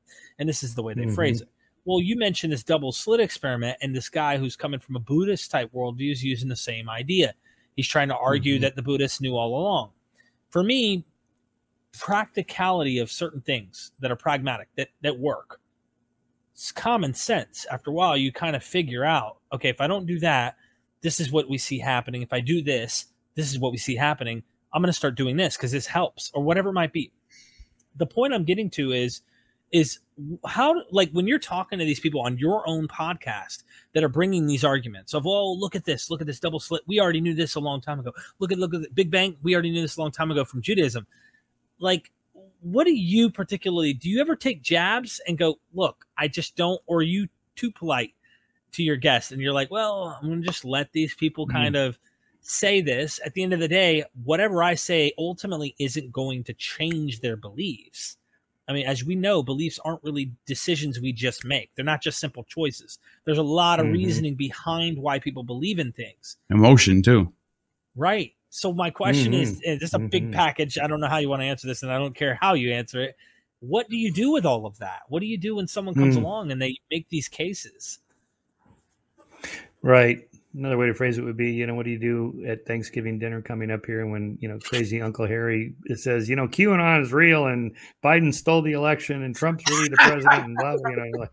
and this is the way they mm-hmm. phrase it. Well, you mentioned this double slit experiment, and this guy who's coming from a Buddhist type worldview is using the same idea. He's trying to argue mm-hmm. that the Buddhists knew all along. For me, practicality of certain things that are pragmatic, that, that work, it's common sense. After a while, you kind of figure out okay, if I don't do that, this is what we see happening. If I do this, this is what we see happening. I'm going to start doing this because this helps, or whatever it might be. The point I'm getting to is is how like when you're talking to these people on your own podcast that are bringing these arguments of oh look at this look at this double slit we already knew this a long time ago look at look at the big bang we already knew this a long time ago from judaism like what do you particularly do you ever take jabs and go look i just don't or are you too polite to your guests and you're like well i'm gonna just let these people mm-hmm. kind of say this at the end of the day whatever i say ultimately isn't going to change their beliefs I mean, as we know, beliefs aren't really decisions we just make. They're not just simple choices. There's a lot of mm-hmm. reasoning behind why people believe in things. Emotion too. Right. So my question mm-hmm. is, is this a mm-hmm. big package? I don't know how you want to answer this, and I don't care how you answer it. What do you do with all of that? What do you do when someone comes mm. along and they make these cases? Right another way to phrase it would be, you know, what do you do at Thanksgiving dinner coming up here when, you know, crazy Uncle Harry says, you know, QAnon is real and Biden stole the election and Trump's really the president and blah, blah, you know, like,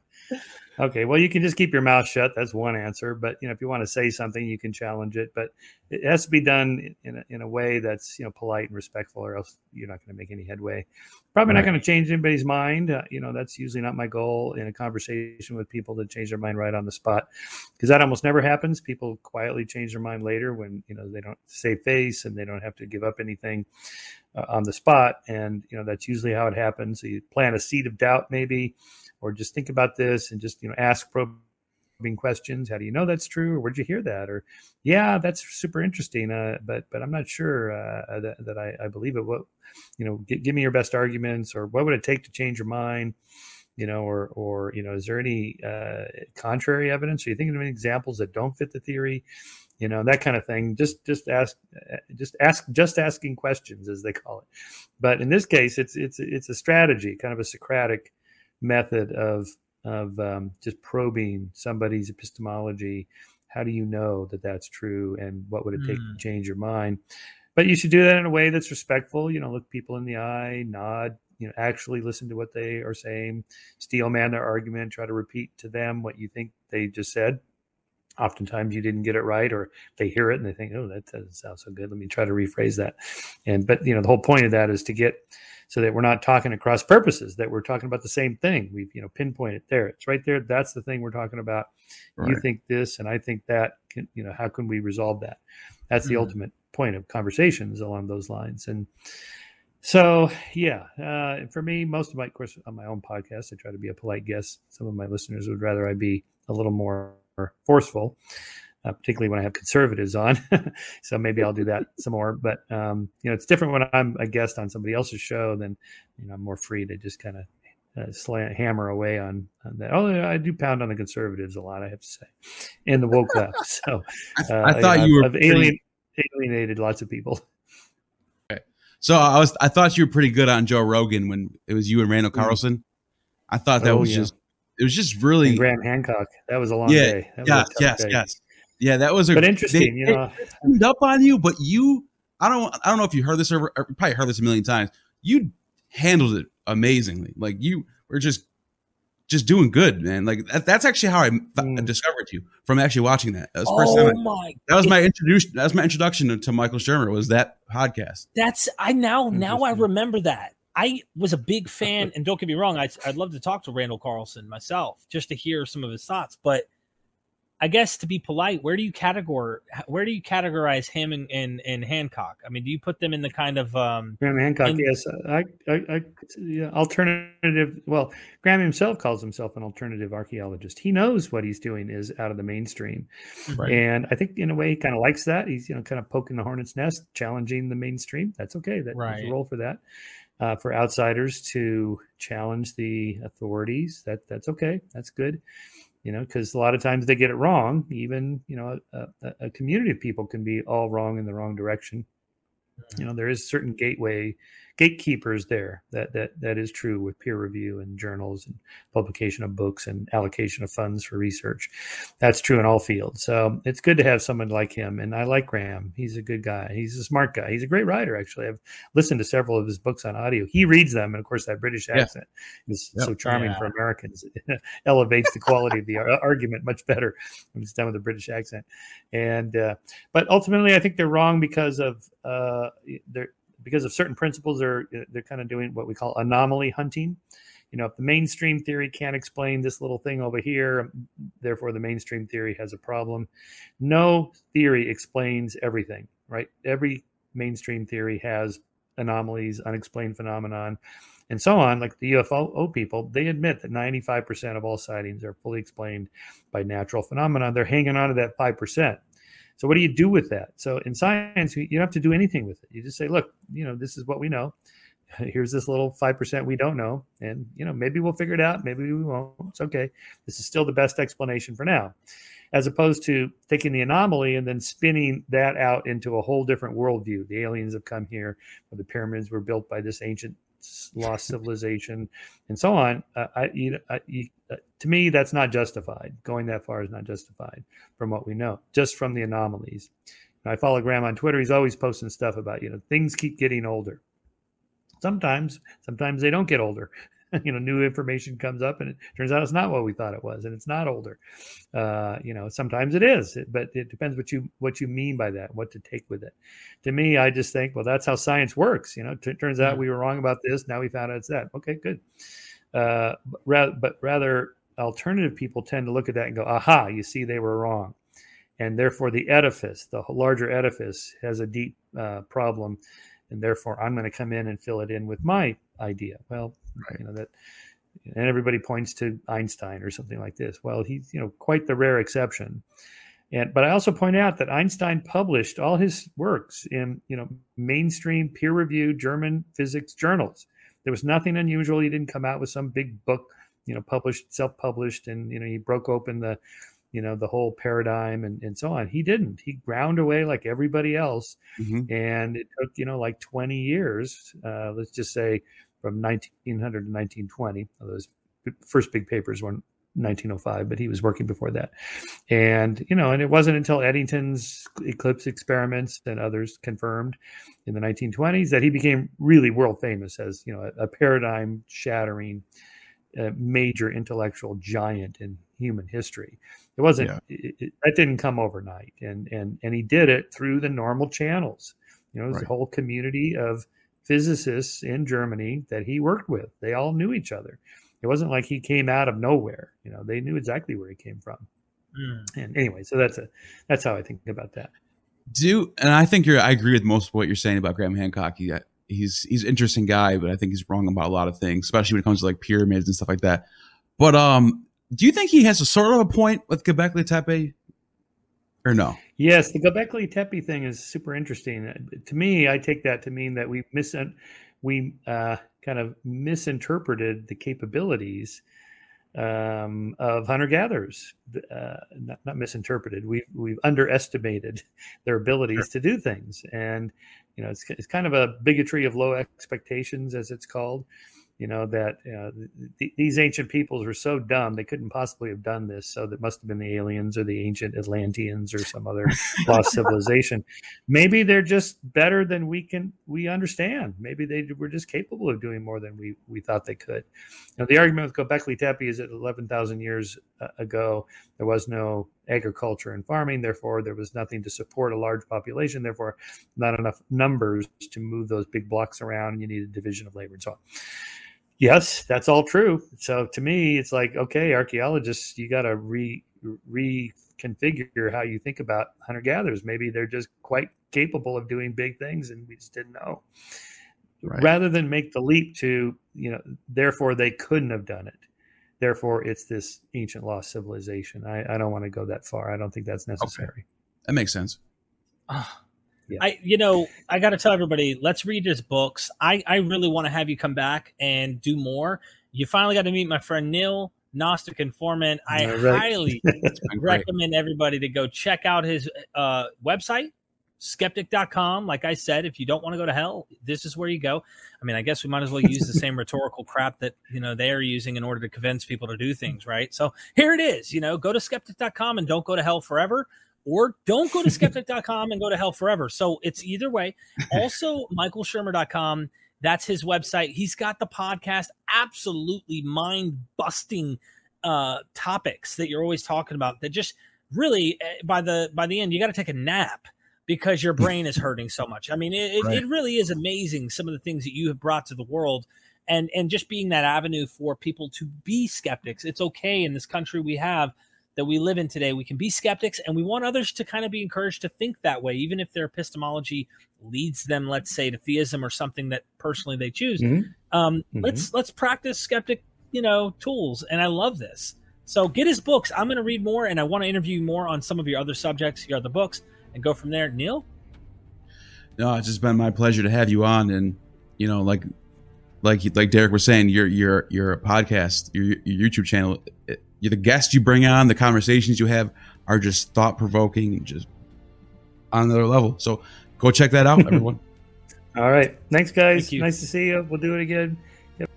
Okay, well, you can just keep your mouth shut. That's one answer. But you know, if you want to say something, you can challenge it. But it has to be done in a, in a way that's you know polite and respectful, or else you're not going to make any headway. Probably right. not going to change anybody's mind. Uh, you know, that's usually not my goal in a conversation with people to change their mind right on the spot, because that almost never happens. People quietly change their mind later when you know they don't save face and they don't have to give up anything uh, on the spot. And you know, that's usually how it happens. So you plant a seed of doubt, maybe or just think about this and just you know ask probing questions. How do you know that's true? Or where'd you hear that? Or yeah that's super interesting uh, but but i'm not sure uh, that, that I, I, believe it. What you know g- give me your best arguments or what would it take to change your mind? You know or or you know is there any uh, contrary evidence? Are you thinking of any examples that don't fit the theory? You know that kind of thing. Just just ask just ask just asking questions as they call it. But in this case it's it's it's a strategy kind of a socratic method of of um, just probing somebody's epistemology. How do you know that that's true, and what would it take mm. to change your mind? But you should do that in a way that's respectful. You know, look people in the eye, nod. You know, actually listen to what they are saying, steel man their argument, try to repeat to them what you think they just said. Oftentimes you didn't get it right, or they hear it and they think, "Oh, that doesn't sound so good. Let me try to rephrase that." And but you know, the whole point of that is to get so that we're not talking across purposes, that we're talking about the same thing. We've you know pinpointed there. It's right there. That's the thing we're talking about. Right. You think this, and I think that. Can, you know, how can we resolve that? That's the mm-hmm. ultimate point of conversations along those lines. And so, yeah, uh, for me, most of my, of course, on my own podcast, I try to be a polite guest. Some of my listeners would rather I be a little more forceful uh, particularly when I have conservatives on. [laughs] so maybe I'll do that [laughs] some more. But um, you know, it's different when I'm a guest on somebody else's show. Then you know, I'm more free to just kind of uh, slant, hammer away on, on, that. Oh, I do pound on the conservatives a lot, I have to say, and the woke left. [laughs] So uh, I, thought you, know, you were I've alien, alienated lots of people. Okay. So I was I thought you were pretty good on Joe Rogan when it was you and Randall mm. Carlson. Mm. I thought that oh, was yeah. just it was just really and Graham Hancock. That was a long yeah, day. That yes, yes, day. yes. Yeah, that was a but interesting. They, you know, they up on you, but you, I don't, I don't know if you heard this or, or probably heard this a million times. You handled it amazingly. Like you were just, just doing good, man. Like that, that's actually how I mm. discovered you from actually watching that. That was oh I, my! That was my introduction. That was my introduction to Michael Shermer. Was that podcast? That's I now now I remember that. I was a big [laughs] fan, and don't get me wrong, I'd, I'd love to talk to Randall Carlson myself just to hear some of his thoughts. But I guess to be polite, where do you categorize where do you categorize him and, and, and Hancock? I mean, do you put them in the kind of um Graham Hancock? In, yes, I, I, I yeah, alternative. Well, Graham himself calls himself an alternative archaeologist. He knows what he's doing is out of the mainstream, right. and I think in a way he kind of likes that. He's you know kind of poking the hornet's nest, challenging the mainstream. That's okay. That, right. There's a role for that. Uh, for outsiders to challenge the authorities, that that's okay. That's good you know, because a lot of times they get it wrong. Even you know, a, a, community of people can be all wrong in the wrong direction. You mm. know, there is certain gateway gatekeepers there. That that that is true with peer review and journals and publication of books and allocation of funds for research. That's true in all fields. So it's good to have someone like him. And I like Graham. He's a good guy. He's a smart guy. He's a great writer. Actually, I've listened to several of his books on audio. He reads them, and of course, that British accent yeah. is yep. so charming yeah. for Americans. It [laughs] elevates the quality of the argument much better when it's done with a British accent. And uh, but ultimately, I think they're wrong because of uh, they're because of certain principles, they're uh, they're kind of doing what we call anomaly hunting. You know, if the mainstream theory can't explain this little thing over here, therefore the mainstream theory has a problem. No theory explains everything, right? Every mainstream theory has anomalies, unexplained phenomenon, and so on. Like the UFO people, they admit that 95% of all sightings are fully explained by natural phenomena. They're hanging on to that 5%. So what do you do with that? So in science, you don't have to do anything with it. You just say, look, you know, this is what we know. [laughs] Here's this little five percent we don't know, and you know, maybe we'll figure it out. Maybe we won't. It's okay. This is still the best explanation for now, as opposed to taking the anomaly and then spinning that out into a whole different worldview. The aliens have come here, or the pyramids were built by this ancient lost civilization, and so on. Uh, I, you, I, you, uh, to me, that's not justified. Going that far is not justified from what we know, just from the anomalies. I follow Graham on Twitter. He's always posting stuff about you know things keep getting older. Sometimes, sometimes they don't get older. [laughs] you know new information comes up and it turns out it's not what we thought it was and it's not older. Uh, you know sometimes it is but it depends what you what you mean by that what to take with it. To me i just think well that's how science works you know t- turns out we were wrong about this now we found out it's that. Okay good. Uh, but, rather, but rather alternative people tend to look at that and go aha you see they were wrong. And therefore the edifice the larger edifice has a deep uh, problem and therefore i'm going to come in and fill it in with my idea. Well right. you know that and everybody points to Einstein or something like this. Well, he's you know quite the rare exception. And but I also point out that Einstein published all his works in you know mainstream peer-reviewed German physics journals. There was nothing unusual. He didn't come out with some big book, you know, published, self-published, and you know he broke open the you know the whole paradigm and, and so on he didn't he ground away like everybody else mm-hmm. and it took you know like 20 years uh, let's just say from 1900 to 1920. Those first big papers were 1905, but he was working before that. And, you know, and it wasn't until Eddington's eclipse experiments and others confirmed in the 1920s that he became really world famous as, you know, a, a paradigm shattering, uh, major intellectual giant in human history. It wasn't, yeah. it, it, that didn't come overnight. And, and, and he did it through the normal channels. You know, right. a whole community of physicists in Germany that he worked with. They all knew each other. It wasn't like he came out of nowhere. You know, they knew exactly where he came from. Mm. And anyway, so that's a that's how I think about that. Do and I think you're I agree with most of what you're saying about Graham Hancock. He, he's he's an interesting guy, but I think he's wrong about a lot of things, especially when it comes to like pyramids and stuff like that. But um, do you think he has a sort of a point with Göbekli Tepe, or no? Yes, the Göbekli Tepe thing is super interesting. To me, I take that to mean that we mis we uh, kind of misinterpreted the capabilities um, of hunter gatherers. Uh, not, not, misinterpreted. We've we've underestimated [laughs] their abilities sure. to do things, and you know it's it's kind of a bigotry of low expectations, as it's called you know that uh, th- these ancient peoples were so dumb they couldn't possibly have done this so that must have been the aliens or the ancient atlanteans or some other [laughs] lost civilization. Maybe they're just better than we can we understand. Maybe they were just capable of doing more than we we thought they could. Now the argument with Göbekli Tepe is that 11,000 years uh, ago there was no agriculture and farming therefore there was nothing to support a large population therefore not enough numbers to move those big blocks around you needed division of labor and so on Yes, that's all true. So to me, it's like, okay, archaeologists, you got to re reconfigure how you think about hunter gatherers. Maybe they're just quite capable of doing big things, and we just didn't know. Right. Rather than make the leap to, you know, therefore they couldn't have done it. Therefore, it's this ancient lost civilization. I, I don't want to go that far. I don't think that's necessary. Okay. That makes sense. Ah, yeah. I, you know, I got to tell everybody, let's read his books. I, I really want to have you come back and do more. You finally got to meet my friend Neil, Gnostic Informant. I right. highly [laughs] recommend everybody to go check out his uh, website, skeptic.com. Like I said, if you don't want to go to hell, this is where you go. I mean, I guess we might as well use the same [laughs] rhetorical crap that, you know, they are using in order to convince people to do things, right? So here it is, you know, go to skeptic.com and don't go to hell forever or don't go to [laughs] skeptic.com and go to hell forever. So it's either way. Also, [laughs] michaelshermer.com. That's his website. He's got the podcast, absolutely mind busting uh, topics that you're always talking about that just really eh, by the by the end you got to take a nap because your brain is hurting so much. I mean, it, right. it really is amazing some of the things that you have brought to the world and and just being that avenue for people to be skeptics. It's okay in this country we have that we live in today. We can be skeptics and we want others to kind of be encouraged to think that way, even if their epistemology leads them, let's say, to theism or something that personally they choose. Mm-hmm. Um, mm-hmm. Let's let's practice skeptic, you know, tools. And I love this. So get his books. I'm going to read more, and I want to interview more on some of your other subjects, your other books, and go from there. Neil. No, it's just been my pleasure to have you on, and you know, like like like Derek was saying, your your your podcast, your, your YouTube channel, it, the guests you bring on, the conversations you have are just thought provoking and just on another level. So go check that out, [laughs] everyone. All right. Thanks, guys. Thank nice to see you. We'll do it again. Yep.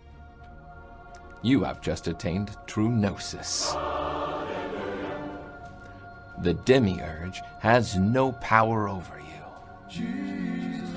You have just attained true gnosis. The demiurge has no power over you. Jesus.